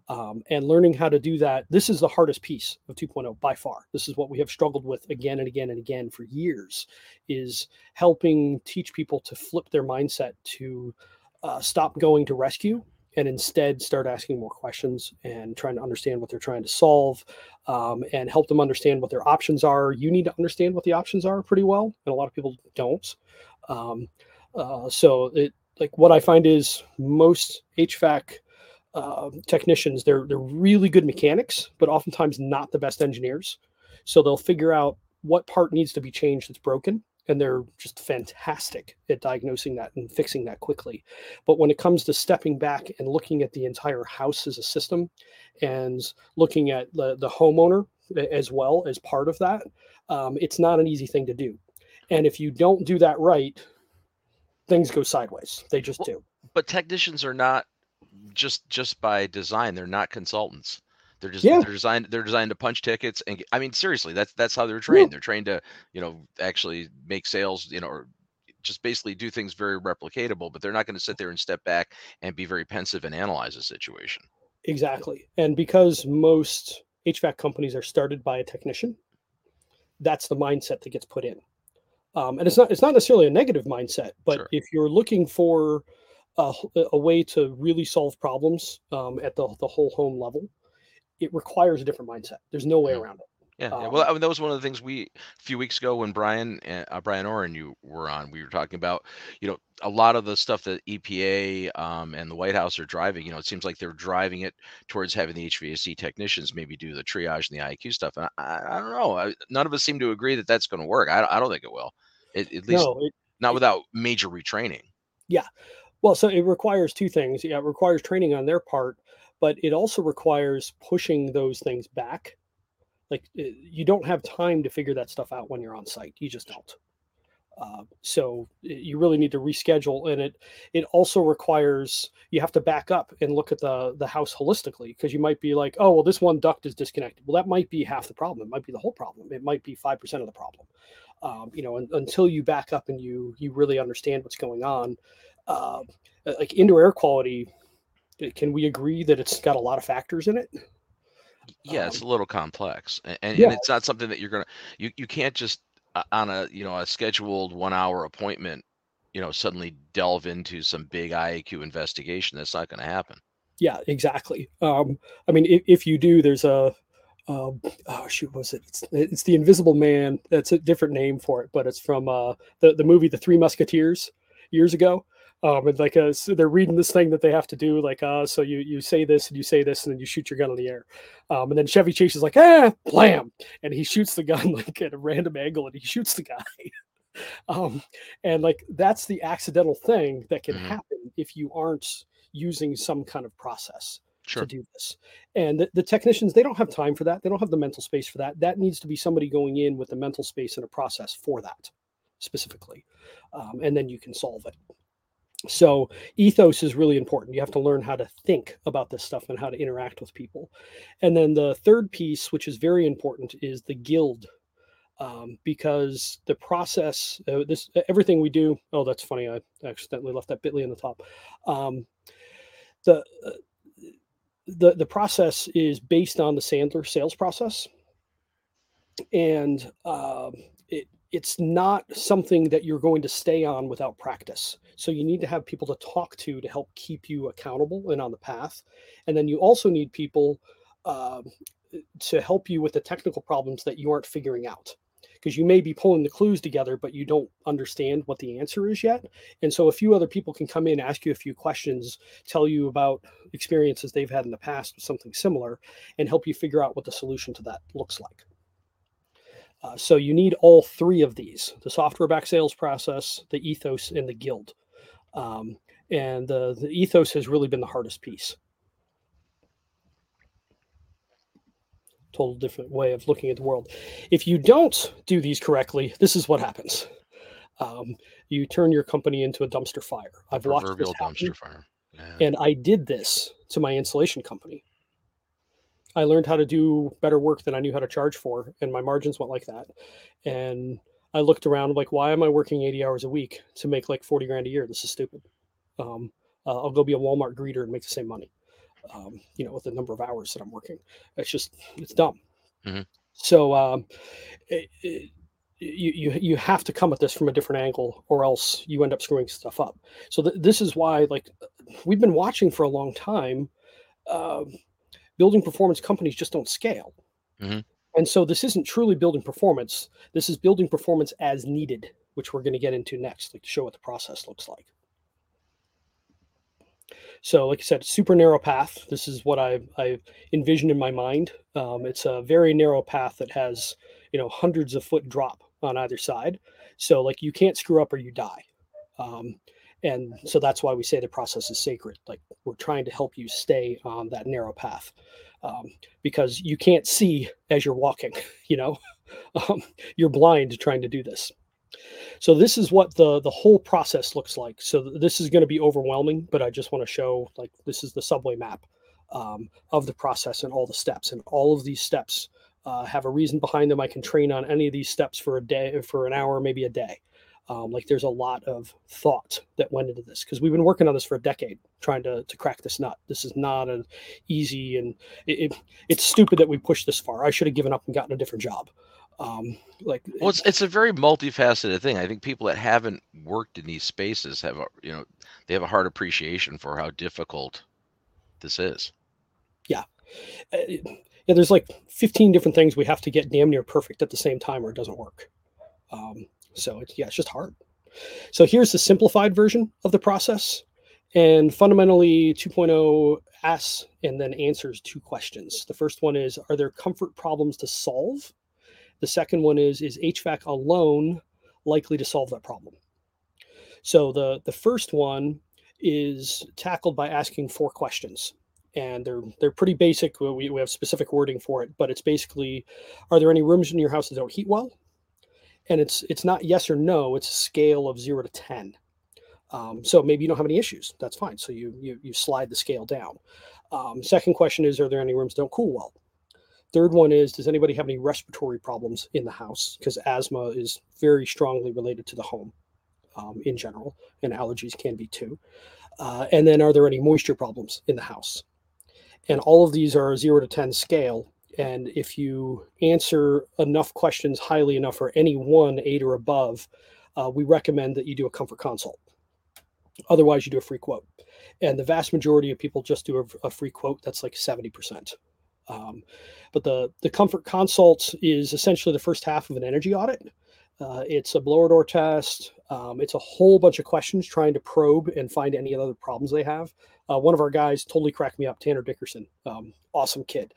Um, and learning how to do that this is the hardest piece of 2.0 by far. This is what we have struggled with again and again and again for years is helping teach people to flip their mindset to uh, stop going to rescue and instead start asking more questions and trying to understand what they're trying to solve um, and help them understand what their options are. You need to understand what the options are pretty well and a lot of people don't. Um, uh, so it like what i find is most hvac uh, technicians they're they're really good mechanics but oftentimes not the best engineers. So they'll figure out what part needs to be changed that's broken and they're just fantastic at diagnosing that and fixing that quickly but when it comes to stepping back and looking at the entire house as a system and looking at the, the homeowner as well as part of that um, it's not an easy thing to do and if you don't do that right things go sideways they just Well, do But technicians are not just just by design. They're not consultants. They're just Yeah. they're designed they're designed to punch tickets and I mean seriously that's that's how they're trained. They're trained to you know actually make sales you know or just basically do things very replicatable. But they're not going to sit there and step back and be very pensive and analyze a situation. Exactly. And because most HVAC companies are started by a technician, that's the mindset that gets put in. Um, and it's not it's not necessarily a negative mindset, but Sure. if you're looking for a way to really solve problems um, at the, the whole home level, it requires a different mindset. There's no way around it. Yeah, yeah. Um, Well, I mean, that was one of the things we a few weeks ago when Brian and uh, Brian Orr and you were on. We were talking about, you know, a lot of the stuff that EPA um, and the White House are driving. You know, it seems like they're driving it towards having the HVAC technicians maybe do the triage and the IAQ stuff. And I, I don't know. I, none of us seem to agree that that's going to work. I, I don't think it will. It, at least no, it, not it- without major retraining. Yeah. Well, so it requires two things. Yeah, it requires training on their part, but it also requires pushing those things back. Like uh, you don't have time to figure that stuff out when you're on site. You just don't. Uh, so you really need to reschedule, and it it also requires you have to back up and look at the the house holistically because you might be like, oh well, this one duct is disconnected. Well, that might be half the problem. It might be the whole problem. It might be five percent of the problem. Um, you know, un- until you back up and you you really understand what's going on. Uh, like indoor air quality can we agree that it's got a lot of factors in it Yeah, it's a little complex, a- and, yeah. and it's not something that you're gonna you you can't just uh, on a you know a scheduled one hour appointment, you know, suddenly delve into some big IAQ investigation. That's not going to happen. yeah exactly um i mean if, if you do there's a um, oh shoot what was it it's, it's the invisible man that's a different name for it but it's from uh the, the movie the three musketeers years ago um and like uh so they're reading this thing that they have to do like uh so you you say this and you say this and then you shoot your gun in the air. Um and then chevy chase is like ah blam! And he shoots the gun [LAUGHS] like at a random angle and he shoots the guy. [LAUGHS] Um and like that's the accidental thing that can Mhm. happen if you aren't using some kind of process Sure. to do this. And the, the technicians they don't have time for that. They don't have the mental space for that. That needs to be somebody going in with the mental space and a process for that specifically. Um, and then you can solve it so ethos is really important. You have to learn how to think about this stuff and how to interact with people. And then the third piece which is very important is the guild um, because the process uh, this everything we do oh that's funny i accidentally left that bitly in the top. Um, the uh, the the process is based on the Sandler sales process, and um, it it's not something that you're going to stay on without practice. So you need to have people to talk to to help keep you accountable and on the path. And then you also need people uh, to help you with the technical problems that you aren't figuring out because you may be pulling the clues together, but you don't understand what the answer is yet. And so a few other people can come in, ask you a few questions, tell you about experiences they've had in the past with something similar, and help you figure out what the solution to that looks like. Uh, so you need all three of these the software back sales process, the ethos, and the guild. Um, and the, the ethos has really been the hardest piece. total different way of looking at the world. If you don't do these correctly, this is what happens. Um, you turn your company into a dumpster fire. I've watched this happen, dumpster fire. Yeah. And I did this to my insulation company. I learned how to do better work than I knew how to charge for, and my margins went like that. And I looked around like, why am I working 80 hours a week to make like 40 grand a year? This is stupid. Um, uh, I'll go be a Walmart greeter and make the same money um, you know, with the number of hours that I'm working. It's just it's dumb. Mm-hmm. So um, it, it, you you you have to come at this from a different angle, or else you end up screwing stuff up. So th- this is why, like, we've been watching for a long time. Uh, building performance companies just don't scale. Mm-hmm. And so this isn't truly building performance. This is building performance as needed, which we're going to get into next, like to show what the process looks like. So, like I said, super narrow path. This is what I I envisioned in my mind. Um, it's a very narrow path that has you know hundreds of foot drop on either side. So, like you can't screw up or you die. Um, and so that's why we say the process is sacred. Like we're trying to help you stay on that narrow path um, because you can't see as you're walking. [LAUGHS] You know, um, you're blind trying to do this. So this is what the the whole process looks like. So this is going to be overwhelming, but I just want to show like this is the subway map um, of the process and all the steps, and all of these steps uh, have a reason behind them. I can train on any of these steps for a day, for an hour, maybe a day. Um, like there's a lot of thought that went into this because we've been working on this for a decade trying to, to crack this nut. This is not an easy and it, it, it's stupid that we pushed this far. I should have given up and gotten a different job. Um, like well it's, it's a very multifaceted thing. I think people that haven't worked in these spaces have a you know they have a hard appreciation for how difficult this is. Yeah. Uh, yeah there's like 15 different things we have to get damn near perfect at the same time or it doesn't work. Um, so it's yeah it's just hard. So here's the simplified version of the process and fundamentally 2.0 asks and then answers two questions. The first one is are there comfort problems to solve? The second one is is HVAC alone likely to solve that problem? So the the first one is tackled by asking four questions and they're they're pretty basic. We, we have specific wording for it but it's basically are there any rooms in your house that don't heat well and it's it's not yes or no it's a scale of 0 to 10 um, so maybe you don't have any issues that's fine so you you, you slide the scale down um, second question is are there any rooms that don't cool well Third one is Does anybody have any respiratory problems in the house? Because asthma is very strongly related to the home um, in general, and allergies can be too. Uh, and then are there any moisture problems in the house? And all of these are a zero to 10 scale. And if you answer enough questions highly enough for any one, eight or above, uh, we recommend that you do a comfort consult. Otherwise, you do a free quote. And the vast majority of people just do a, a free quote. That's like 70%. Um, but the the comfort consult is essentially the first half of an energy audit. Uh, it's a blower door test. Um, it's a whole bunch of questions trying to probe and find any other problems they have. Uh, one of our guys totally cracked me up, Tanner Dickerson. Um, awesome kid.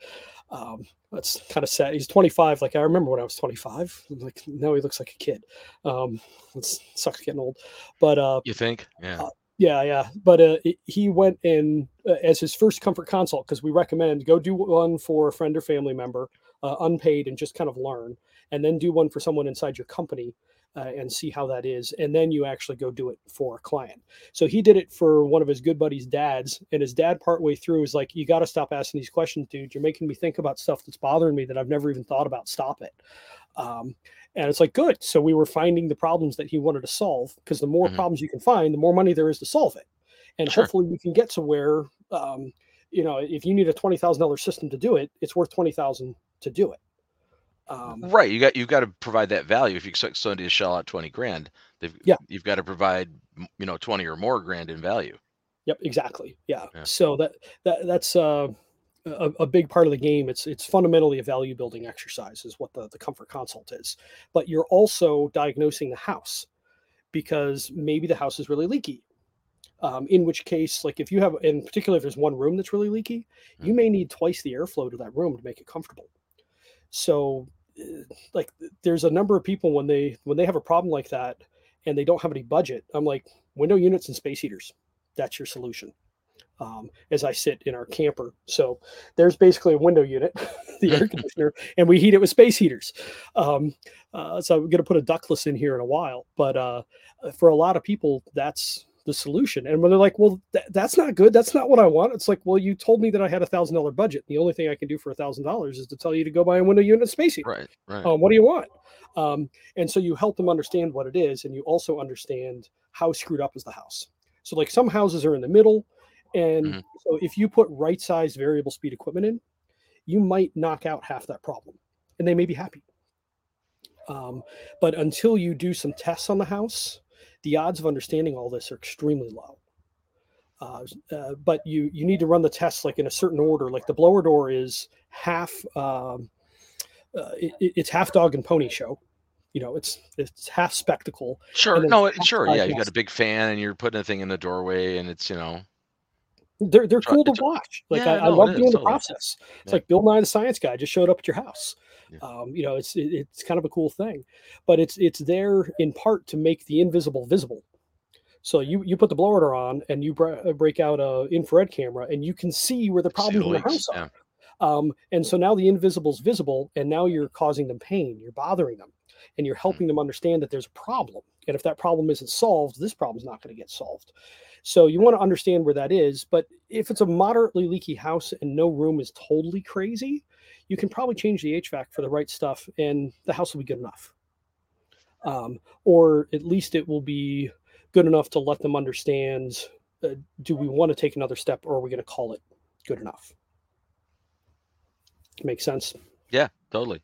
Um, that's kind of sad. He's 25. Like I remember when I was 25. Like now he looks like a kid. Um, it sucks getting old. But uh, you think? Yeah. Uh, yeah, yeah. But uh, he went in uh, as his first comfort consult because we recommend go do one for a friend or family member, uh, unpaid, and just kind of learn, and then do one for someone inside your company uh, and see how that is, and then you actually go do it for a client. So he did it for one of his good buddies' dads, and his dad partway through is like, "You got to stop asking these questions, dude. You're making me think about stuff that's bothering me that I've never even thought about. Stop it." Um, and it's like, good. So we were finding the problems that he wanted to solve because the more mm-hmm. problems you can find, the more money there is to solve it. And sure. hopefully we can get to where, um, you know, if you need a $20,000 system to do it, it's worth 20,000 to do it. Um, right. You got, you've got to provide that value. If you expect somebody to shell out 20 grand, they've, yeah. you've got to provide you know 20 or more grand in value. Yep, exactly. Yeah. Yeah. So that that that's uh, a, a big part of the game. It's it's fundamentally a value building exercise, is what the the comfort consult is. But you're also diagnosing the house because maybe the house is really leaky. Um, in which case, like if you have, in particular, if there's one room that's really leaky, you Mm. may need twice the airflow to that room to make it comfortable. So, like, there's a number of people when they when they have a problem like that and they don't have any budget. I'm like, window units and space heaters. That's your solution. Um, as I sit in our camper, so there's basically a window unit, [LAUGHS] the air [LAUGHS] conditioner, and we heat it with space heaters. Um, uh, so I'm going to put a ductless in here in a while, but uh, for a lot of people, that's the solution. And when they're like, "Well, th- that's not good. That's not what I want," it's like, "Well, you told me that I had a thousand dollar budget. The only thing I can do for a thousand dollars is to tell you to go buy a window unit space heater. Right, right. Um, what do you want?" Um, and so you help them understand what it is, and you also understand how screwed up is the house. So like some houses are in the middle, and Mhm. so if you put right sized variable speed equipment in, you might knock out half that problem, and they may be happy. Um, but until you do some tests on the house, the odds of understanding all this are extremely low. Uh, uh, but you you need to run the tests like in a certain order. Like the blower door is half um, uh, it, it- it's half dog and pony show. You know, it's it's half spectacle. Sure. No, it- sure. Yeah, you got a big fan and you're putting a thing in the doorway and it's, you know, They're they're cool to watch. Like yeah, I, I no, love is, doing the totally. process. It's Yeah. like Bill Nye the Science Guy just showed up at your house. Yeah. Um, you know, it's it, it's kind of a cool thing, but it's it's there in part to make the invisible visible. So you you put the blower on and you br- uh, break out a infrared camera and you can see where the problems in the house are. Um, and so now the invisible's visible, and now you're causing them pain, you're bothering them, and you're helping them understand that there's a problem. And if that problem isn't solved, this problem's not going to get solved. So you want to understand where that is. But if it's a moderately leaky house and no room is totally crazy, you can probably change the HVAC for the right stuff, and the house will be good enough. Um, or at least it will be good enough to let them understand uh, do we want to take another step or are we going to call it good enough? Make sense? Yeah, totally.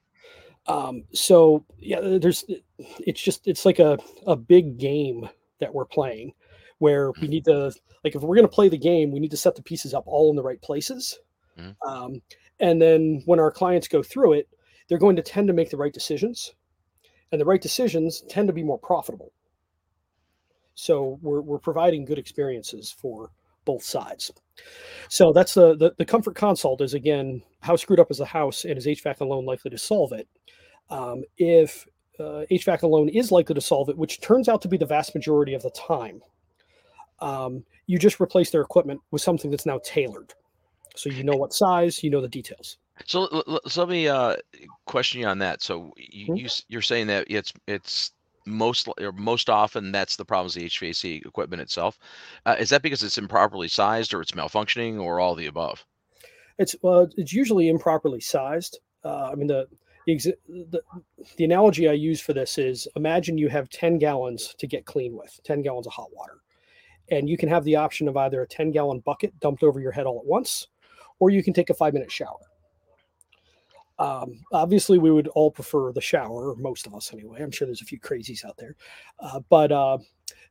Um, so yeah, there's it's just it's like a, a big game that we're playing where we need to like if we're going to play the game, we need to set the pieces up all in the right places. Mhm. Um, and then when our clients go through it, they're going to tend to make the right decisions, and the right decisions tend to be more profitable. So we're we're providing good experiences for both sides. So that's the, the the comfort consult is again how screwed up is the house and is HVAC alone likely to solve it? Um, if uh, HVAC alone is likely to solve it, which turns out to be the vast majority of the time, um, you just replace their equipment with something that's now tailored. So you know what size, you know the details. So, so let me uh, question you on that. So you, Mhm. you you're saying that it's it's most or most often that's the problem is the HVAC equipment itself. Uh, is that because it's improperly sized or it's malfunctioning or all the above? It's it's usually improperly sized. Uh, I mean the the, the the analogy I use for this is imagine you have ten gallons to get clean with, ten gallons of hot water, and you can have the option of either a ten gallon bucket dumped over your head all at once, or you can take a five minute shower. Um, obviously, we would all prefer the shower, most of us anyway. I'm sure there's a few crazies out there, uh, but uh,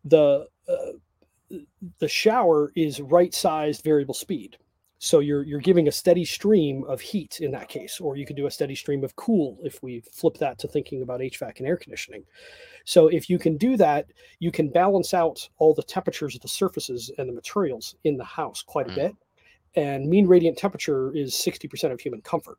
the uh, the shower is right sized variable speed. So you're you're giving a steady stream of heat in that case, or you could do a steady stream of cool if we flip that to thinking about HVAC and air conditioning. So if you can do that, you can balance out all the temperatures of the surfaces and the materials in the house quite a Mm. bit. And mean radiant temperature is 60% of human comfort.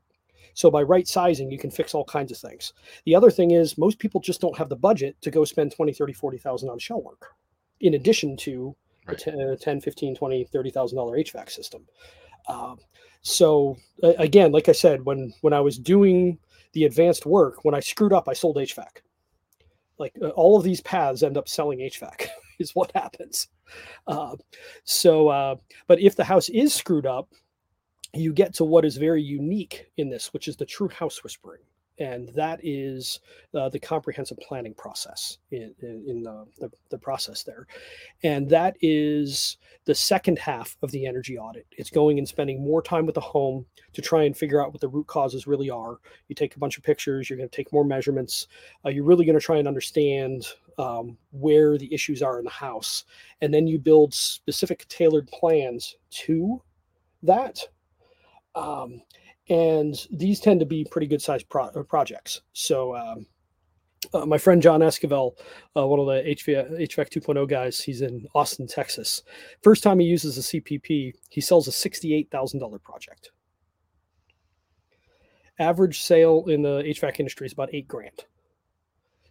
So by right sizing, you can fix all kinds of things. The other thing is most people just don't have the budget to go spend 20, 30, 40,000 on shell work in addition to Right. the 10, 10 15, 20, 30,000 dollar HVAC system. Um, so again, like I said, when when I was doing the advanced work, when I screwed up, I sold HVAC. Like uh, all of these paths end up selling HVAC [LAUGHS] is what happens. Uh, so, uh, but if the house is screwed up, you get to what is very unique in this, which is the true house whispering. And that is uh, the comprehensive planning process in, in, in the, the, the process there. And that is the second half of the energy audit. It's going and spending more time with the home to try and figure out what the root causes really are. You take a bunch of pictures, you're going to take more measurements. Uh, you're really going to try and understand um, where the issues are in the house, and then you build specific tailored plans to that. Um, and these tend to be pretty good sized pro- uh, projects. So, um, uh, my friend John Esquivel, uh, one of the HVAC, HVAC 2.0 guys, he's in Austin, Texas. First time he uses a CPP, he sells a $68,000 project. Average sale in the HVAC industry is about eight grand.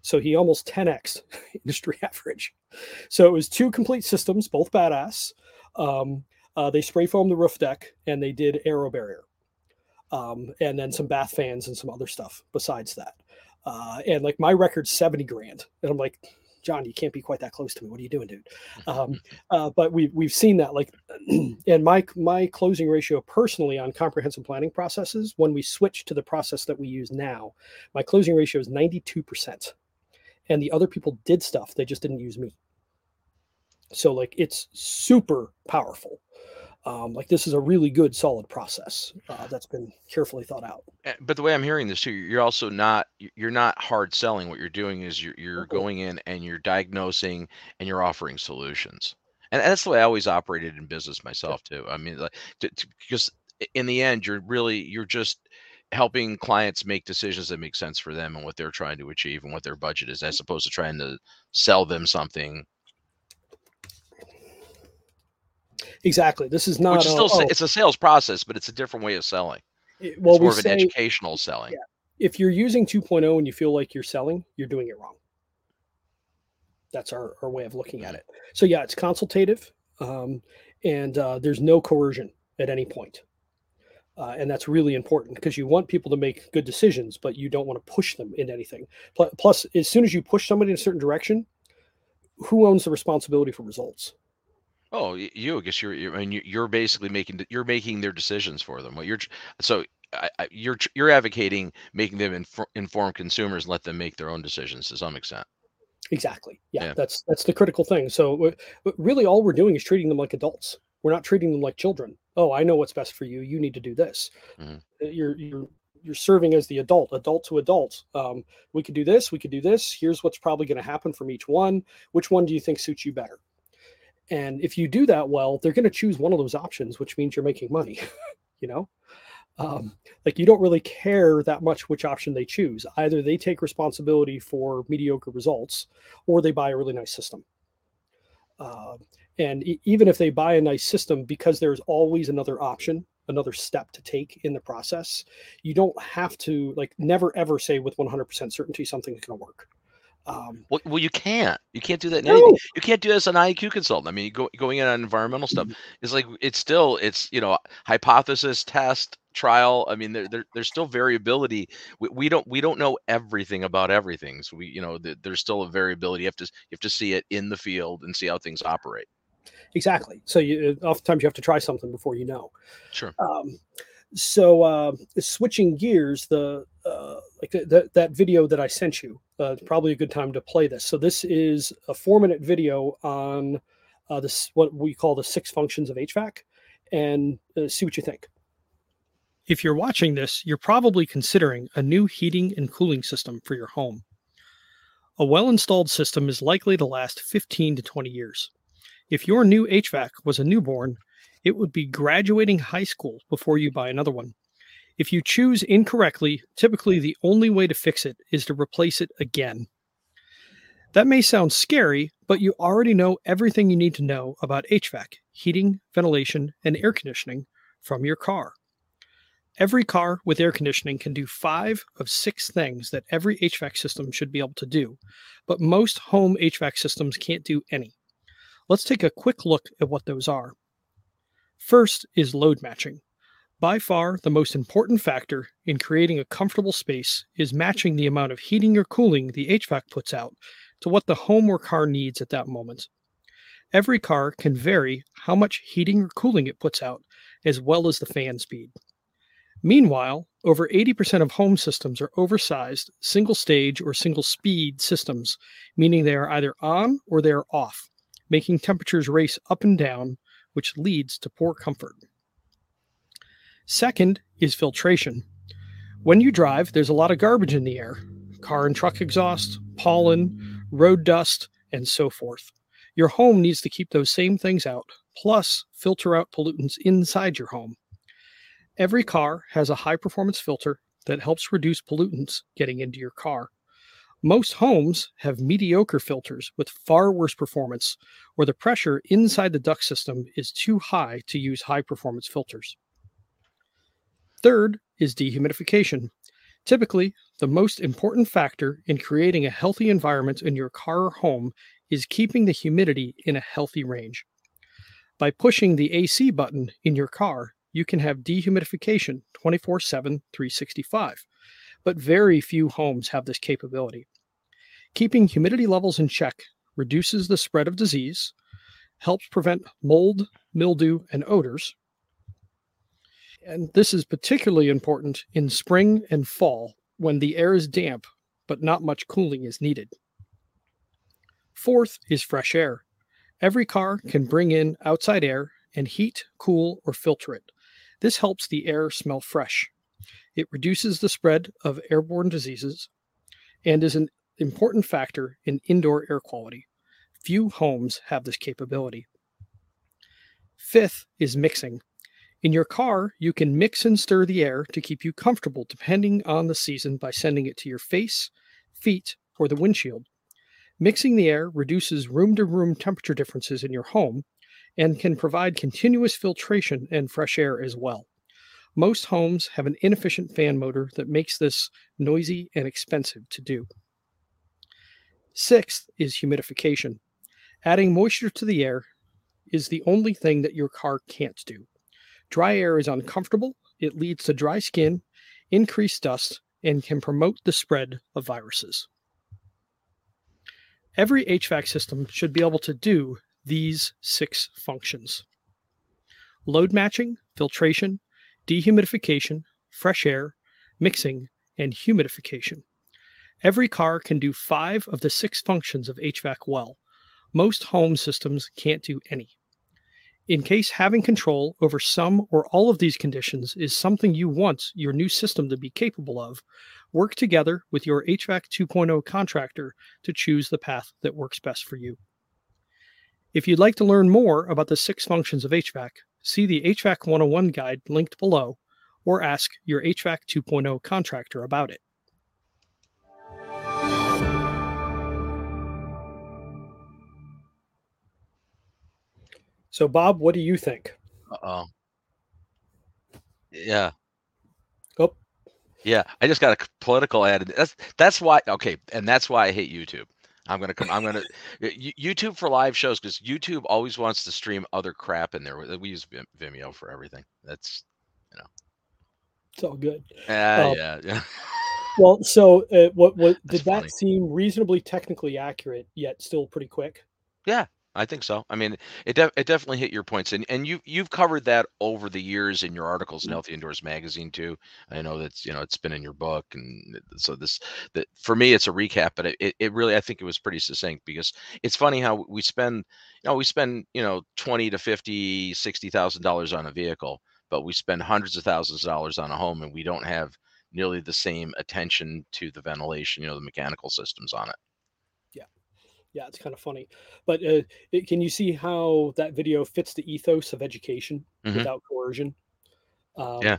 So he almost 10x [LAUGHS] industry [LAUGHS] average. So it was two complete systems, both badass. Um, uh, they spray foamed the roof deck and they did aero barrier, um, and then some bath fans and some other stuff besides that. Uh, and like my record's 70 grand, and I'm like, John, you can't be quite that close to me. What are you doing, dude? Um, [LAUGHS] uh, but we've we've seen that like, [CLEARS THROAT] and my my closing ratio personally on comprehensive planning processes when we switch to the process that we use now, my closing ratio is 92 percent and the other people did stuff they just didn't use me so like it's super powerful um, like this is a really good solid process uh, that's been carefully thought out But the way I'm hearing this too, you're also not you're not hard selling. What you're doing is you're you're Mhm. going in and you're diagnosing and you're offering solutions. And that's the way I always operated in business myself too. I mean, like, because in the end, you're really you're just helping clients make decisions that make sense for them and what they're trying to achieve and what their budget is, as opposed to trying to sell them something, exactly. This is not which is still oh, it's a sales process, but it's a different way of selling. it- well it's we more of an educational selling. if you're using 2.0 and you feel like you're selling you're doing it wrong. That's our, our way of looking at it. So yeah it's consultative um, and uh, there's no coercion at any point. Uh, and that's really important because you want people to make good decisions but you don't want to push them into anything. Plus as soon as you push somebody in a certain direction who owns the responsibility for results Oh, y- you, I guess you're, you're, I mean, you- you're basically making, you're making their decisions for them. What you're, tr- so I, I, you're, tr- you're advocating making them infor- informed consumers and let them make their own decisions to some extent. exactly. Yeah, Yeah. that's that's the critical thing. So w- w- really all we're doing is treating them like adults. We're not treating them like children. Oh i know what's best for you. You need to do this. Mhm. Uh, you're you're you're serving as the adult adult to adult. Um, we could do this we could do this. Here's what's probably going to happen from each one. Which one do you think suits you better and if you do that well they're going to choose one of those options which means you're making money [LAUGHS] you know? Um, like you don't really care that much which option they choose. Either they take responsibility for mediocre results or they buy a really nice system. Uh, and e- even if they buy a nice system because there's always another option another step to take in the process you don't have to like never ever say with 100% certainty something's going to work um, Well, well, you can't, you can't do that in No. anything. You can't do this on IAQ consultant. I mean, go, going in on environmental stuff Mm-hmm. is like, it's still, it's, you know, hypothesis, test, trial. I mean, there, there there's still variability. We, we don't, we don't know everything about everything. So we, you know, th- there's still a variability. You have to, you have to see it in the field and see how things operate. exactly so you oftentimes you have to try something before you know Sure. um, so uh, switching gears the uh, like th- that that video that i sent you uh, it's probably a good time to play this. So this is a four minute video on uh, this what we call the six functions of hvac and uh, see what you think. If you're watching this you're probably considering a new heating and cooling system for your home. A well installed system is likely to last 15 to 20 years. If your new hvac was a newborn it would be graduating high school before you buy another one. If you choose incorrectly, typically the only way to fix it is to replace it again. That may sound scary, but you already know everything you need to know about HVAC, heating, ventilation, and air conditioning from your car. Every car with air conditioning can do five of six things that every HVAC system should be able to do, but most home HVAC systems can't do any. Let's take a quick look at what those are. First is load matching. By far, the most important factor in creating a comfortable space is matching the amount of heating or cooling the HVAC puts out to what the home or car needs at that moment. Every car can vary how much heating or cooling it puts out, as well as the fan speed. Meanwhile, over 80% of home systems are oversized single stage or single speed systems, meaning they are either on or they are off, making temperatures race up and down which leads to poor comfort. Second is filtration. When you drive, there's a lot of garbage in the air car and truck exhaust, pollen, road dust, and so forth. Your home needs to keep those same things out, plus filter out pollutants inside your home. Every car has a high performance filter that helps reduce pollutants getting into your car. Most homes have mediocre filters with far worse performance, or the pressure inside the duct system is too high to use high performance filters. Third is dehumidification. Typically, the most important factor in creating a healthy environment in your car or home is keeping the humidity in a healthy range. By pushing the AC button in your car, you can have dehumidification 24 7, 365, but very few homes have this capability. Keeping humidity levels in check reduces the spread of disease, helps prevent mold, mildew, and odors, and this is particularly important in spring and fall when the air is damp but not much cooling is needed. Fourth is fresh air. Every car can bring in outside air and heat, cool, or filter it. This helps the air smell fresh. It reduces the spread of airborne diseases and is an important factor in indoor air quality. Few homes have this capability. Fifth is mixing. In your car, you can mix and stir the air to keep you comfortable depending on the season by sending it to your face, feet, or the windshield. Mixing the air reduces room to room temperature differences in your home and can provide continuous filtration and fresh air as well. Most homes have an inefficient fan motor that makes this noisy and expensive to do. Sixth is humidification. Adding moisture to the air is the only thing that your car can't do. Dry air is uncomfortable, it leads to dry skin, increased dust, and can promote the spread of viruses. Every HVAC system should be able to do these six functions load matching, filtration, dehumidification, fresh air, mixing, and humidification. Every car can do five of the six functions of HVAC well. Most home systems can't do any. In case having control over some or all of these conditions is something you want your new system to be capable of, work together with your HVAC 2.0 contractor to choose the path that works best for you. If you'd like to learn more about the six functions of HVAC, see the HVAC 101 guide linked below or ask your HVAC 2.0 contractor about it. So, Bob, what do you think? oh. Yeah. Oh, Yeah. I just got a political ad. That's that's why. Okay, and that's why I hate YouTube. I'm gonna come. I'm gonna YouTube for live shows because YouTube always wants to stream other crap in there. We use Vimeo for everything. That's you know. It's all good. Yeah, um, yeah, yeah. [LAUGHS] well, so uh, what? What did funny. that seem reasonably technically accurate yet still pretty quick? Yeah, I think so. I mean, it de- it definitely hit your points, and and you you've covered that over the years in your articles in mm-hmm. Healthy Indoors magazine too. I know that's you know it's been in your book, and so this that for me it's a recap, but it, it really I think it was pretty succinct because it's funny how we spend you know we spend you know twenty to fifty sixty thousand dollars on a vehicle, but we spend hundreds of thousands of dollars on a home, and we don't have nearly the same attention to the ventilation, you know, the mechanical systems on it yeah, it's kind of funny. But uh, it, can you see how that video fits the ethos of education mm-hmm. without coercion? Um, yeah.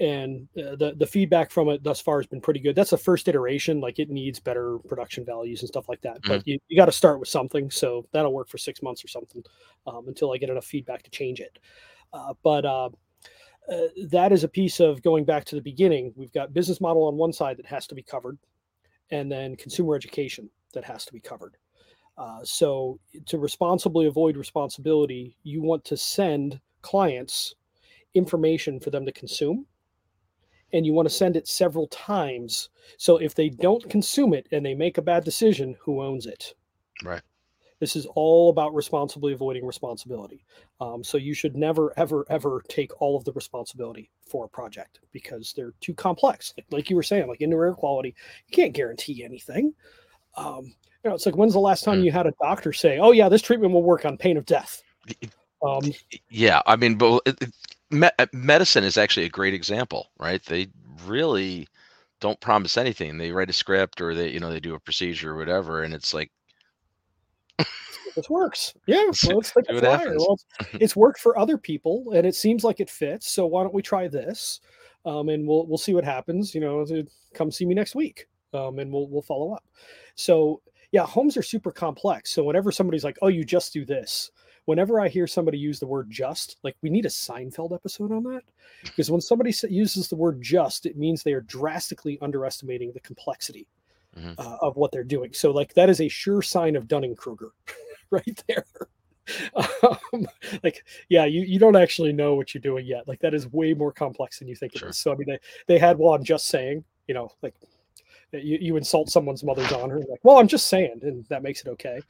And uh, the the feedback from it thus far has been pretty good. That's the first iteration. Like it needs better production values and stuff like that. Mm-hmm. But you, you got to start with something. So that'll work for six months or something um, until I get enough feedback to change it. Uh, but uh, uh, that is a piece of going back to the beginning. We've got business model on one side that has to be covered, and then consumer education that has to be covered. Uh, so to responsibly avoid responsibility, you want to send clients information for them to consume and you want to send it several times. So if they don't consume it and they make a bad decision, who owns it? Right. This is all about responsibly avoiding responsibility. Um, so you should never, ever, ever take all of the responsibility for a project because they're too complex. Like, like you were saying, like indoor air quality, you can't guarantee anything. Um, you know, it's like when's the last time mm. you had a doctor say, "Oh yeah, this treatment will work on pain of death"? Um, yeah, I mean, but it, me- uh, medicine is actually a great example, right? They really don't promise anything. They write a script or they, you know, they do a procedure or whatever, and it's like, this works. Yeah, [LAUGHS] well, take See a flyer. Well, it's, [LAUGHS] it's worked for other people, and it seems like it fits. So why don't we try this? Um, and we'll we'll see what happens. You know, come see me next week, um, and we'll we'll follow up. So yeah, homes are super complex. So whenever somebody's like, "Oh, you just do this," whenever I hear somebody use the word "just," like we need a Seinfeld episode on that, because when somebody uses the word "just," it means they are drastically underestimating the complexity Mhm. uh, of what they're doing. So like that is a sure sign of Dunning Kruger, [LAUGHS] right there. [LAUGHS] Um, like yeah, you, you don't actually know what you're doing yet. Like that is way more complex than you think Sure. it is. So I mean, they, they had one just saying, you know, like you, you insult someone's mother's honor, like, well, I'm just saying, and that makes it okay.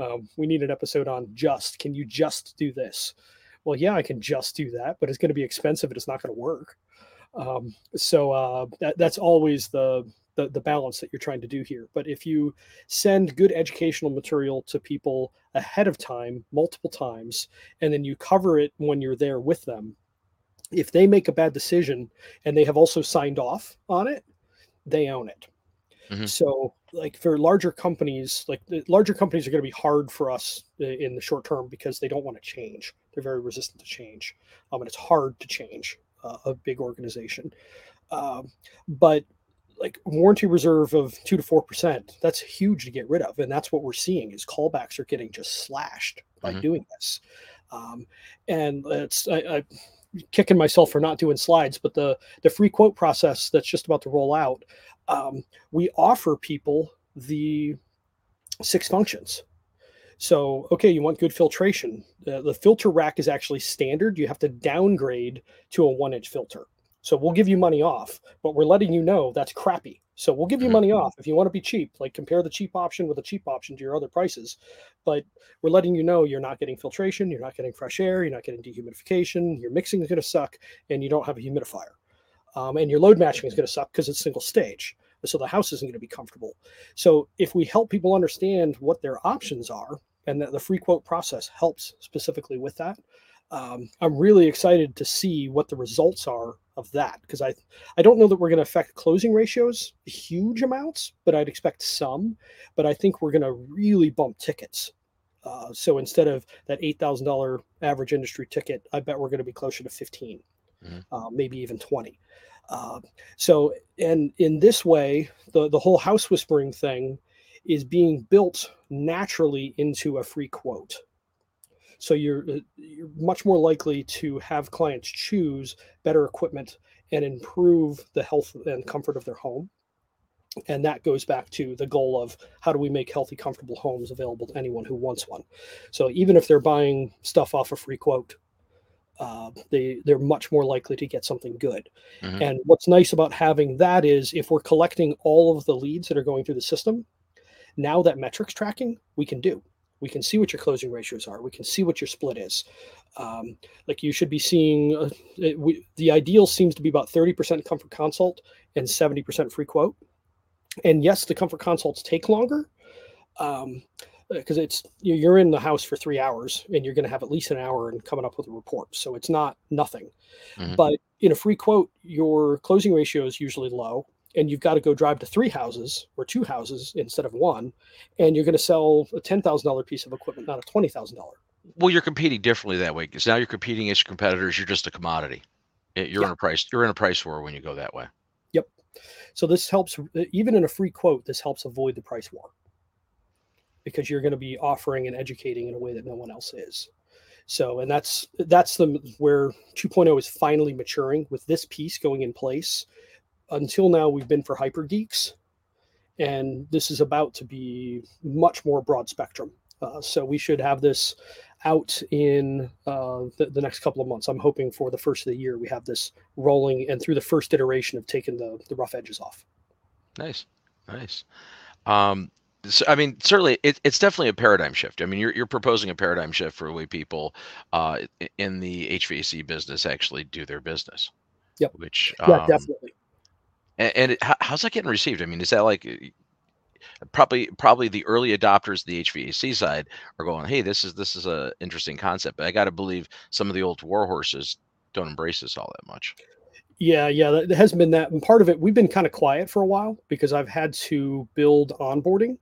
Um, we need an episode on just. Can you just do this? Well, yeah, I can just do that, but it's going to be expensive and it's not going to work. Um, so uh, that, that's always the, the the balance that you're trying to do here. But if you send good educational material to people ahead of time, multiple times, and then you cover it when you're there with them, if they make a bad decision and they have also signed off on it, they own it. Mhm. So, like for larger companies, like the larger companies are going to be hard for us in the short term because they don't want to change. They're very resistant to change, um, and it's hard to change uh, a big organization. Um, but like warranty reserve of two to four percent, that's huge to get rid of, and that's what we're seeing is callbacks are getting just slashed by Mhm. doing this. Um, and it's I, I kicking myself for not doing slides, but the the free quote process that's just about to roll out, um, we offer people the six functions. So, okay, you want good filtration. The, the filter rack is actually standard. You have to downgrade to a one inch filter. So, we'll give you money off, but we're letting you know that's crappy. So, we'll give you money off if you want to be cheap, like compare the cheap option with a cheap option to your other prices. But we're letting you know you're not getting filtration, you're not getting fresh air, you're not getting dehumidification, your mixing is going to suck, and you don't have a humidifier. Um, and your load matching is going to suck because it's single stage. So the house isn't going to be comfortable. So if we help people understand what their options are, and that the free quote process helps specifically with that, um, I'm really excited to see what the results are of that because I I don't know that we're going to affect closing ratios huge amounts, but I'd expect some. But I think we're going to really bump tickets. Uh, so instead of that eight thousand dollar average industry ticket, I bet we're going to be closer to fifteen, Mhm. uh, maybe even twenty. Uh, so and in this way, the the whole house whispering thing is being built naturally into a free quote. So you're uh, you're much more likely to have clients choose better equipment and improve the health and comfort of their home. And that goes back to the goal of how do we make healthy, comfortable homes available to anyone who wants one. So even if they're buying stuff off a free quote, uh, they they're much more likely to get something good. Mhm. And what's nice about having that is if we're collecting all of the leads that are going through the system, now that metrics tracking we can do. We can see what your closing ratios are. We can see what your split is. Um, like you should be seeing, uh, it, we, the ideal seems to be about 30% comfort consult and 70% free quote. And yes, the comfort consults take longer um, because it's you- you're in the house for three hours and you're going to have at least an hour and coming up with a report. So it's not nothing. Mhm. But in a free quote, your closing ratio is usually low and you've got to go drive to three houses or two houses instead of one. And you're going to sell a $10,000 piece of equipment, not a $20,000. Well, you're competing differently that way because now you're competing against your competitors. You're just a commodity. You're in a price. You're in a price war when you go that way. Yep. So this helps, even in a free quote, this helps avoid the price war because you're going to be offering and educating in a way that no one else is. So, and that's that's the where 2.0 is finally maturing with this piece going in place. Until now, we've been for hyper geeks, and this is about to be much more broad spectrum. Uh, so we should have this out in uh, the, the next couple of months. I'm hoping for the first of the year we have this rolling and through the first iteration of taking the, the rough edges off. Nice, nice. Um, I mean, certainly, it, it's definitely a paradigm shift. I mean, you're you're proposing a paradigm shift for the way people uh, in the HVAC business actually do their business. Yep. Which Yeah, um, definitely. And, and it, how, how's that getting received? I mean, is that like uh, probably probably the early adopters, the HVAC side, are going, "Hey, this is this is a interesting concept." But I got to believe some of the old war horses don't embrace this all that much. Yeah, yeah, that- there has been that. And part of it, we've been kind of quiet for a while because I've had to build onboarding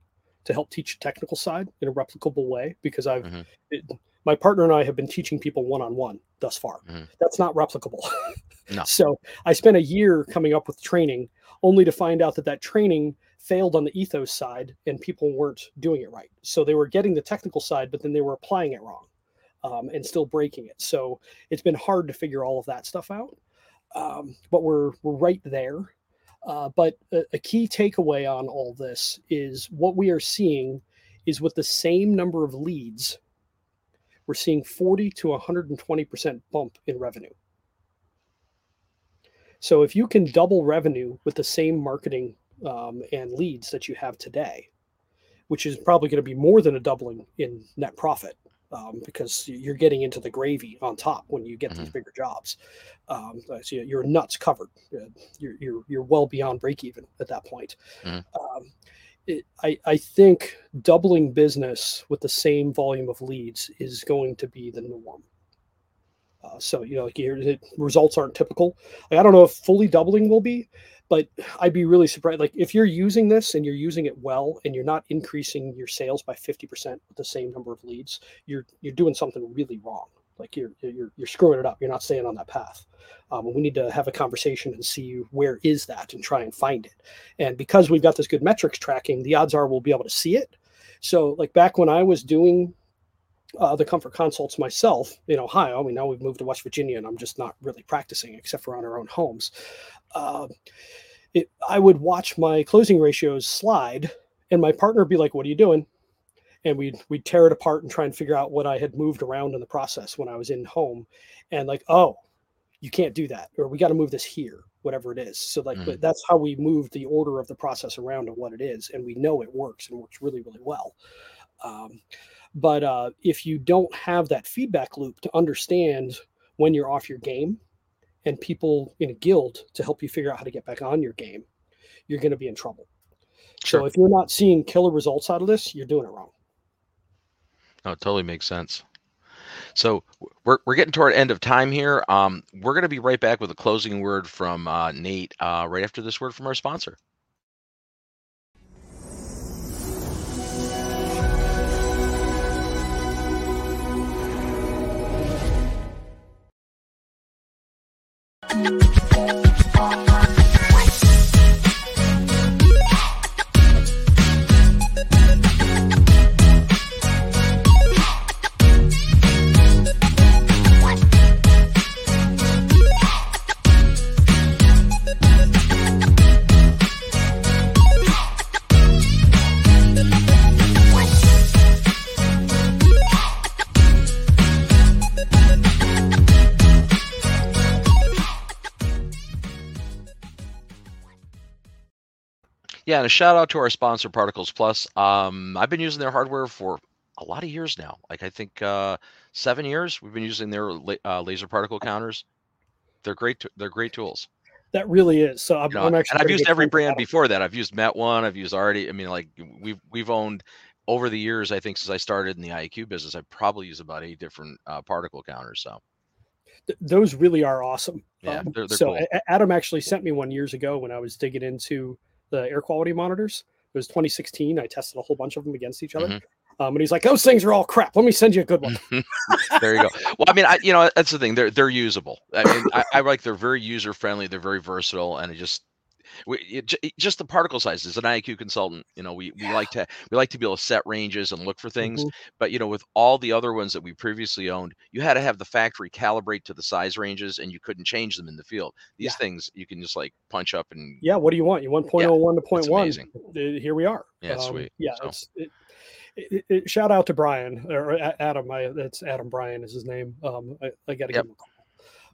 to help teach the technical side in a replicable way because I've Mhm. it, my partner and I have been teaching people one on one thus far. Mhm. That's not replicable. [LAUGHS] No. So I spent a year coming up with training, only to find out that that training failed on the ethos side and people weren't doing it right. So they were getting the technical side, but then they were applying it wrong um, and still breaking it. So it's been hard to figure all of that stuff out. Um, but we're we're right there. Uh, but a, a key takeaway on all this is what we are seeing is with the same number of leads, we're seeing 40 to 120% bump in revenue. So if you can double revenue with the same marketing um, and leads that you have today, which is probably going to be more than a doubling in net profit um, because you're getting into the gravy on top when you get these Mhm. bigger jobs. Um, so you're nuts covered. Uh, You're, you're, you're well beyond break even at that point. Mhm. Um, it, I, I think doubling business with the same volume of leads is going to be the norm. Uh, so you know, like results aren't typical. Like, I don't know if fully doubling will be, but I'd be really surprised. Like if you're using this and you're using it well, and you're not increasing your sales by fifty percent with the same number of leads, you're you're doing something really wrong. Like you're you're you're screwing it up. You're not staying on that path. Um, we need to have a conversation and see where is that and try and find it. And because we've got this good metrics tracking, the odds are we'll be able to see it. So like back when I was doing uh, the comfort consults myself in Ohio. I mean, now we've moved to West Virginia, and I'm just not really practicing except for on our own homes. Uh, it, I would watch my closing ratios slide, and my partner would be like, "What are you doing?" And we'd we'd tear it apart and try and figure out what I had moved around in the process when I was in home, and like, "Oh, you can't do that," or "We got to move this here." Whatever it is, so like Mhm. that's how we move the order of the process around to what it is, and we know it works and works really, really well. Um, but uh, if you don't have that feedback loop to understand when you're off your game and people in a guild to help you figure out how to get back on your game, you're going to be in trouble. So if you're not seeing killer results out of this, you're doing it wrong. No, it totally makes sense. So we're, we're getting toward end of time here. Um, we're going to be right back with a closing word from uh, Nate uh, right after this word from our sponsor. Thank you. Yeah, and a shout out to our sponsor, Particles Plus. Um, I've been using their hardware for a lot of years now. Like I think uh, seven years. We've been using their la- uh, laser particle counters. They're great. They're great tools. That really is. So I'm, You know, I'm actually and I've used every brand before that. I've used Met One. I've used already. I mean, like we've we've owned over the years. I think since I started in the IAQ business, I've probably used about eight different uh, particle counters. So Th- those really are awesome. Yeah, Um, they're- they're so cool. Adam actually sent me one years ago when I was digging into the air quality monitors. It was 2016. I tested a whole bunch of them against each other. Mhm. Um, and he's like, "Those things are all crap. Let me send you a good one." [LAUGHS] there you go. Well, I mean, I, you know, that's the thing. They're they're usable. I mean, I, I like they're very user friendly. They're very versatile, and it just we, it, just the particle size. As an IAQ consultant, you know, we, we like to we like to be able to set ranges and look for things. Mhm. But you know, with all the other ones that we previously owned, you had to have the factory calibrate to the size ranges, and you couldn't change them in the field. These Yeah. things you can just like punch up and Yeah. What do you want? You want 0.01 to 0.1? amazing. Uh, Here we are. Yeah, Um, sweet. Yeah. So- It's, it, it, it, shout out to Brian or Adam. I, that's Adam Brian is his name. Um, I, I got to Yep. give him a call.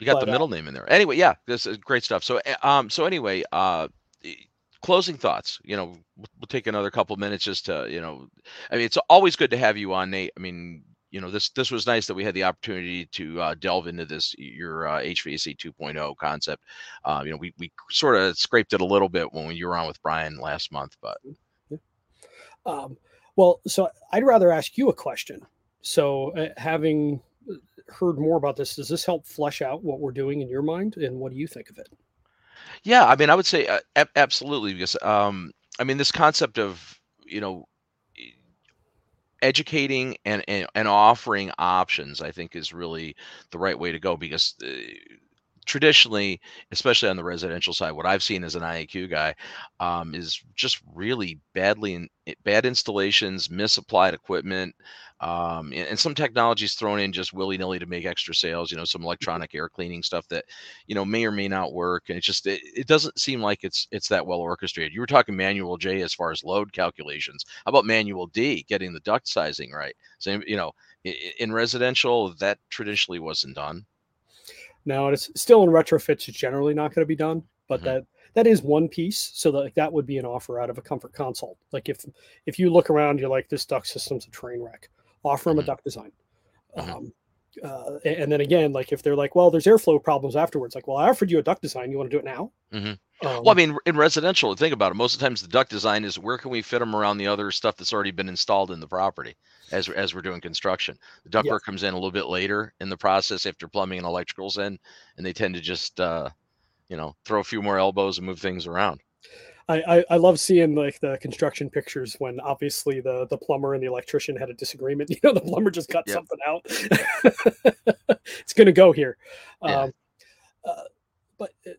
You got But, the uh, middle name in there. Anyway, yeah, this is great stuff. So, uh, um, so anyway, uh, e- closing thoughts. You know, we'll, we'll take another couple minutes just to, you know, I mean, it's always good to have you on, Nate. I mean, you know, this this was nice that we had the opportunity to uh, delve into this your uh, HVAC 2.0 concept. Uh, you know, we we sort of scraped it a little bit when you were on with Brian last month, but Um, well, so I'd rather ask you a question. So, uh, having heard more about this, does this help flesh out what we're doing in your mind, and what do you think of it? Yeah, I mean, I would say uh, ab- absolutely because um, I mean, this concept of you know, educating and, and and offering options i think is really the right way to go because uh, traditionally, especially on the residential side, what I've seen as an IAQ guy um, is just really badly in, bad installations, misapplied equipment, um, and, and, some technologies thrown in just willy nilly to make extra sales. You know, some electronic air cleaning stuff that you know may or may not work, and it just it, it doesn't seem like it's it's that well orchestrated. You were talking manual J as far as load calculations. How about manual D, getting the duct sizing right? Same, you know, in, in residential, that traditionally wasn't done. Now it's still in retrofits. It's generally not going to be done, but mm-hmm. that that is one piece. So that like, that would be an offer out of a comfort consult. Like if if you look around, you're like this duct system's a train wreck. Offer them mm-hmm. a duct design. Mm-hmm. Um, uh, and then again, like if they're like, well, there's airflow problems afterwards. Like, well, I offered you a duct design. You want to do it now? Mm-hmm. Um, well, I mean, in residential, think about it. Most of the times, the duct design is where can we fit them around the other stuff that's already been installed in the property as as we're doing construction. The ductwork yeah. comes in a little bit later in the process after plumbing and electricals in, and they tend to just uh, you know throw a few more elbows and move things around. I, I, I love seeing like the construction pictures when obviously the the plumber and the electrician had a disagreement. [LAUGHS] You know, the plumber just cut yep. something out. [LAUGHS] it's going to go here. Yeah. Um, uh, but uh,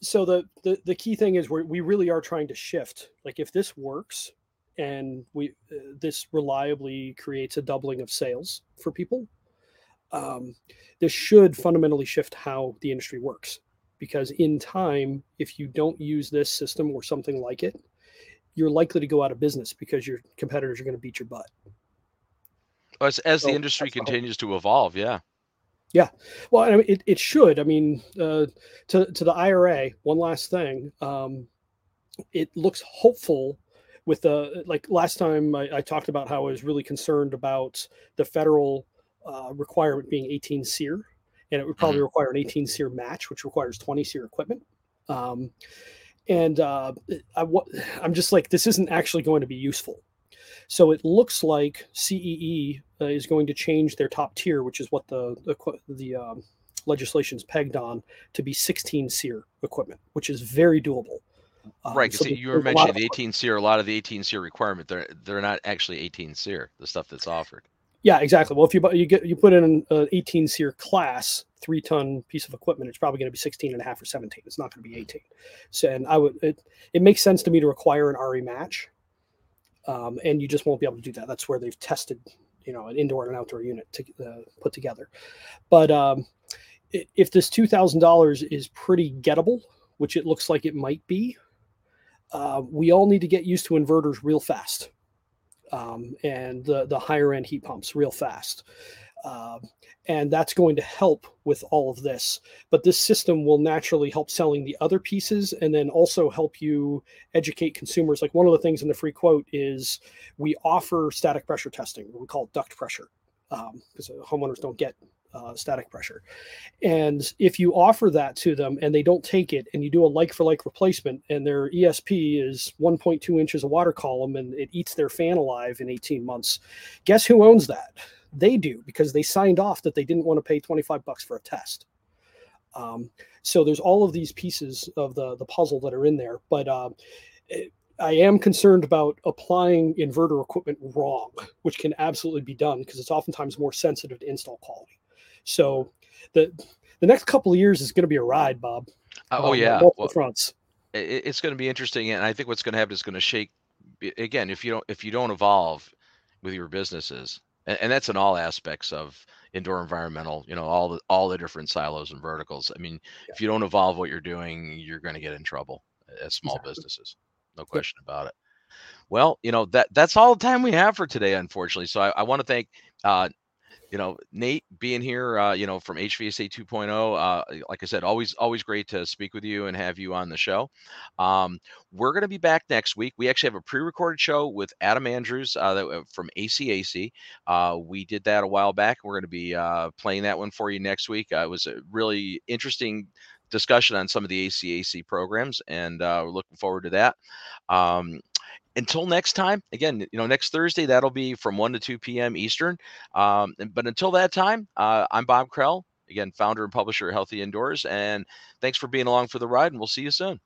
so the, the the key thing is we we really are trying to shift. Like if this works, and we uh, this reliably creates a doubling of sales for people um, this should fundamentally shift how the industry works because in time if you don't use this system or something like it you're likely to go out of business because your competitors are going to beat your butt. As, as so the industry continues to evolve yeah. Yeah. Well I mean, it, it should. I mean uh, to, to the IRA one last thing um, it looks hopeful with the like last time I, I, talked about how I was really concerned about the federal uh, requirement being 18 SEER, and it would probably mm-hmm. require an 18 SEER match, which requires 20 SEER equipment. Um, and uh, I, I'm just like, this isn't actually going to be useful. So it looks like CEE uh, is going to change their top tier, which is what the the, the um, legislation is pegged on, to be 16 SEER equipment, which is very doable. Um, right, because so you were mentioning the 18 SEER, a lot of the 18 SEER requirement, they're they're not actually 18 SEER, the stuff that's offered. Yeah, exactly. Well, if you you get you put in an 18 SEER class three ton piece of equipment, it's probably going to be 16 and a half or 17. It's not going to be 18. So, and I would it it makes sense to me to require an AHRI match, um, and you just won't be able to do that. That's where they've tested, you know, an indoor and outdoor unit to uh, put together. But um, if this two thousand dollars is pretty gettable, which it looks like it might be, uh, we all need to get used to inverters real fast um, and the, the higher end heat pumps real fast. Uh, and that's going to help with all of this. But this system will naturally help selling the other pieces and then also help you educate consumers. Like one of the things in the free quote is we offer static pressure testing, we call it duct pressure, because um, homeowners don't get uh, static pressure. And if you offer that to them and they don't take it, and you do a like for like replacement, and their ESP is 1.2 inches of water column and it eats their fan alive in 18 months, guess who owns that? They do because they signed off that they didn't want to pay 25 bucks for a test. Um, so there's all of these pieces of the the puzzle that are in there, but uh, it, I am concerned about applying inverter equipment wrong, which can absolutely be done because it's oftentimes more sensitive to install quality. So the the next couple of years is going to be a ride, Bob. Uh, oh um, yeah, well, fronts. It's going to be interesting, and I think what's going to happen is going to shake. Again, if you don't if you don't evolve with your businesses, and, and that's in all aspects of indoor environmental, you know, all the all the different silos and verticals. I mean, yeah. if you don't evolve what you're doing, you're going to get in trouble as small exactly. businesses. No question yep. about it. Well, you know that that's all the time we have for today, unfortunately. So I, I want to thank uh, you know, Nate being here, uh, you know, from HVAC 2.0, uh, like I said, always, always great to speak with you and have you on the show. Um, we're going to be back next week. We actually have a pre-recorded show with Adam Andrews uh, that, uh, from ACAC. Uh, we did that a while back. We're going to be uh, playing that one for you next week. it was a really interesting discussion on some of the ACAC programs, and we're looking forward to that. Um, until next time, again, you know, next Thursday, that'll be from 1 to 2 p.m. Eastern. Um, but until that time, uh, I'm Bob Krell, again, founder and publisher of Healthy Indoors. And thanks for being along for the ride, and we'll see you soon.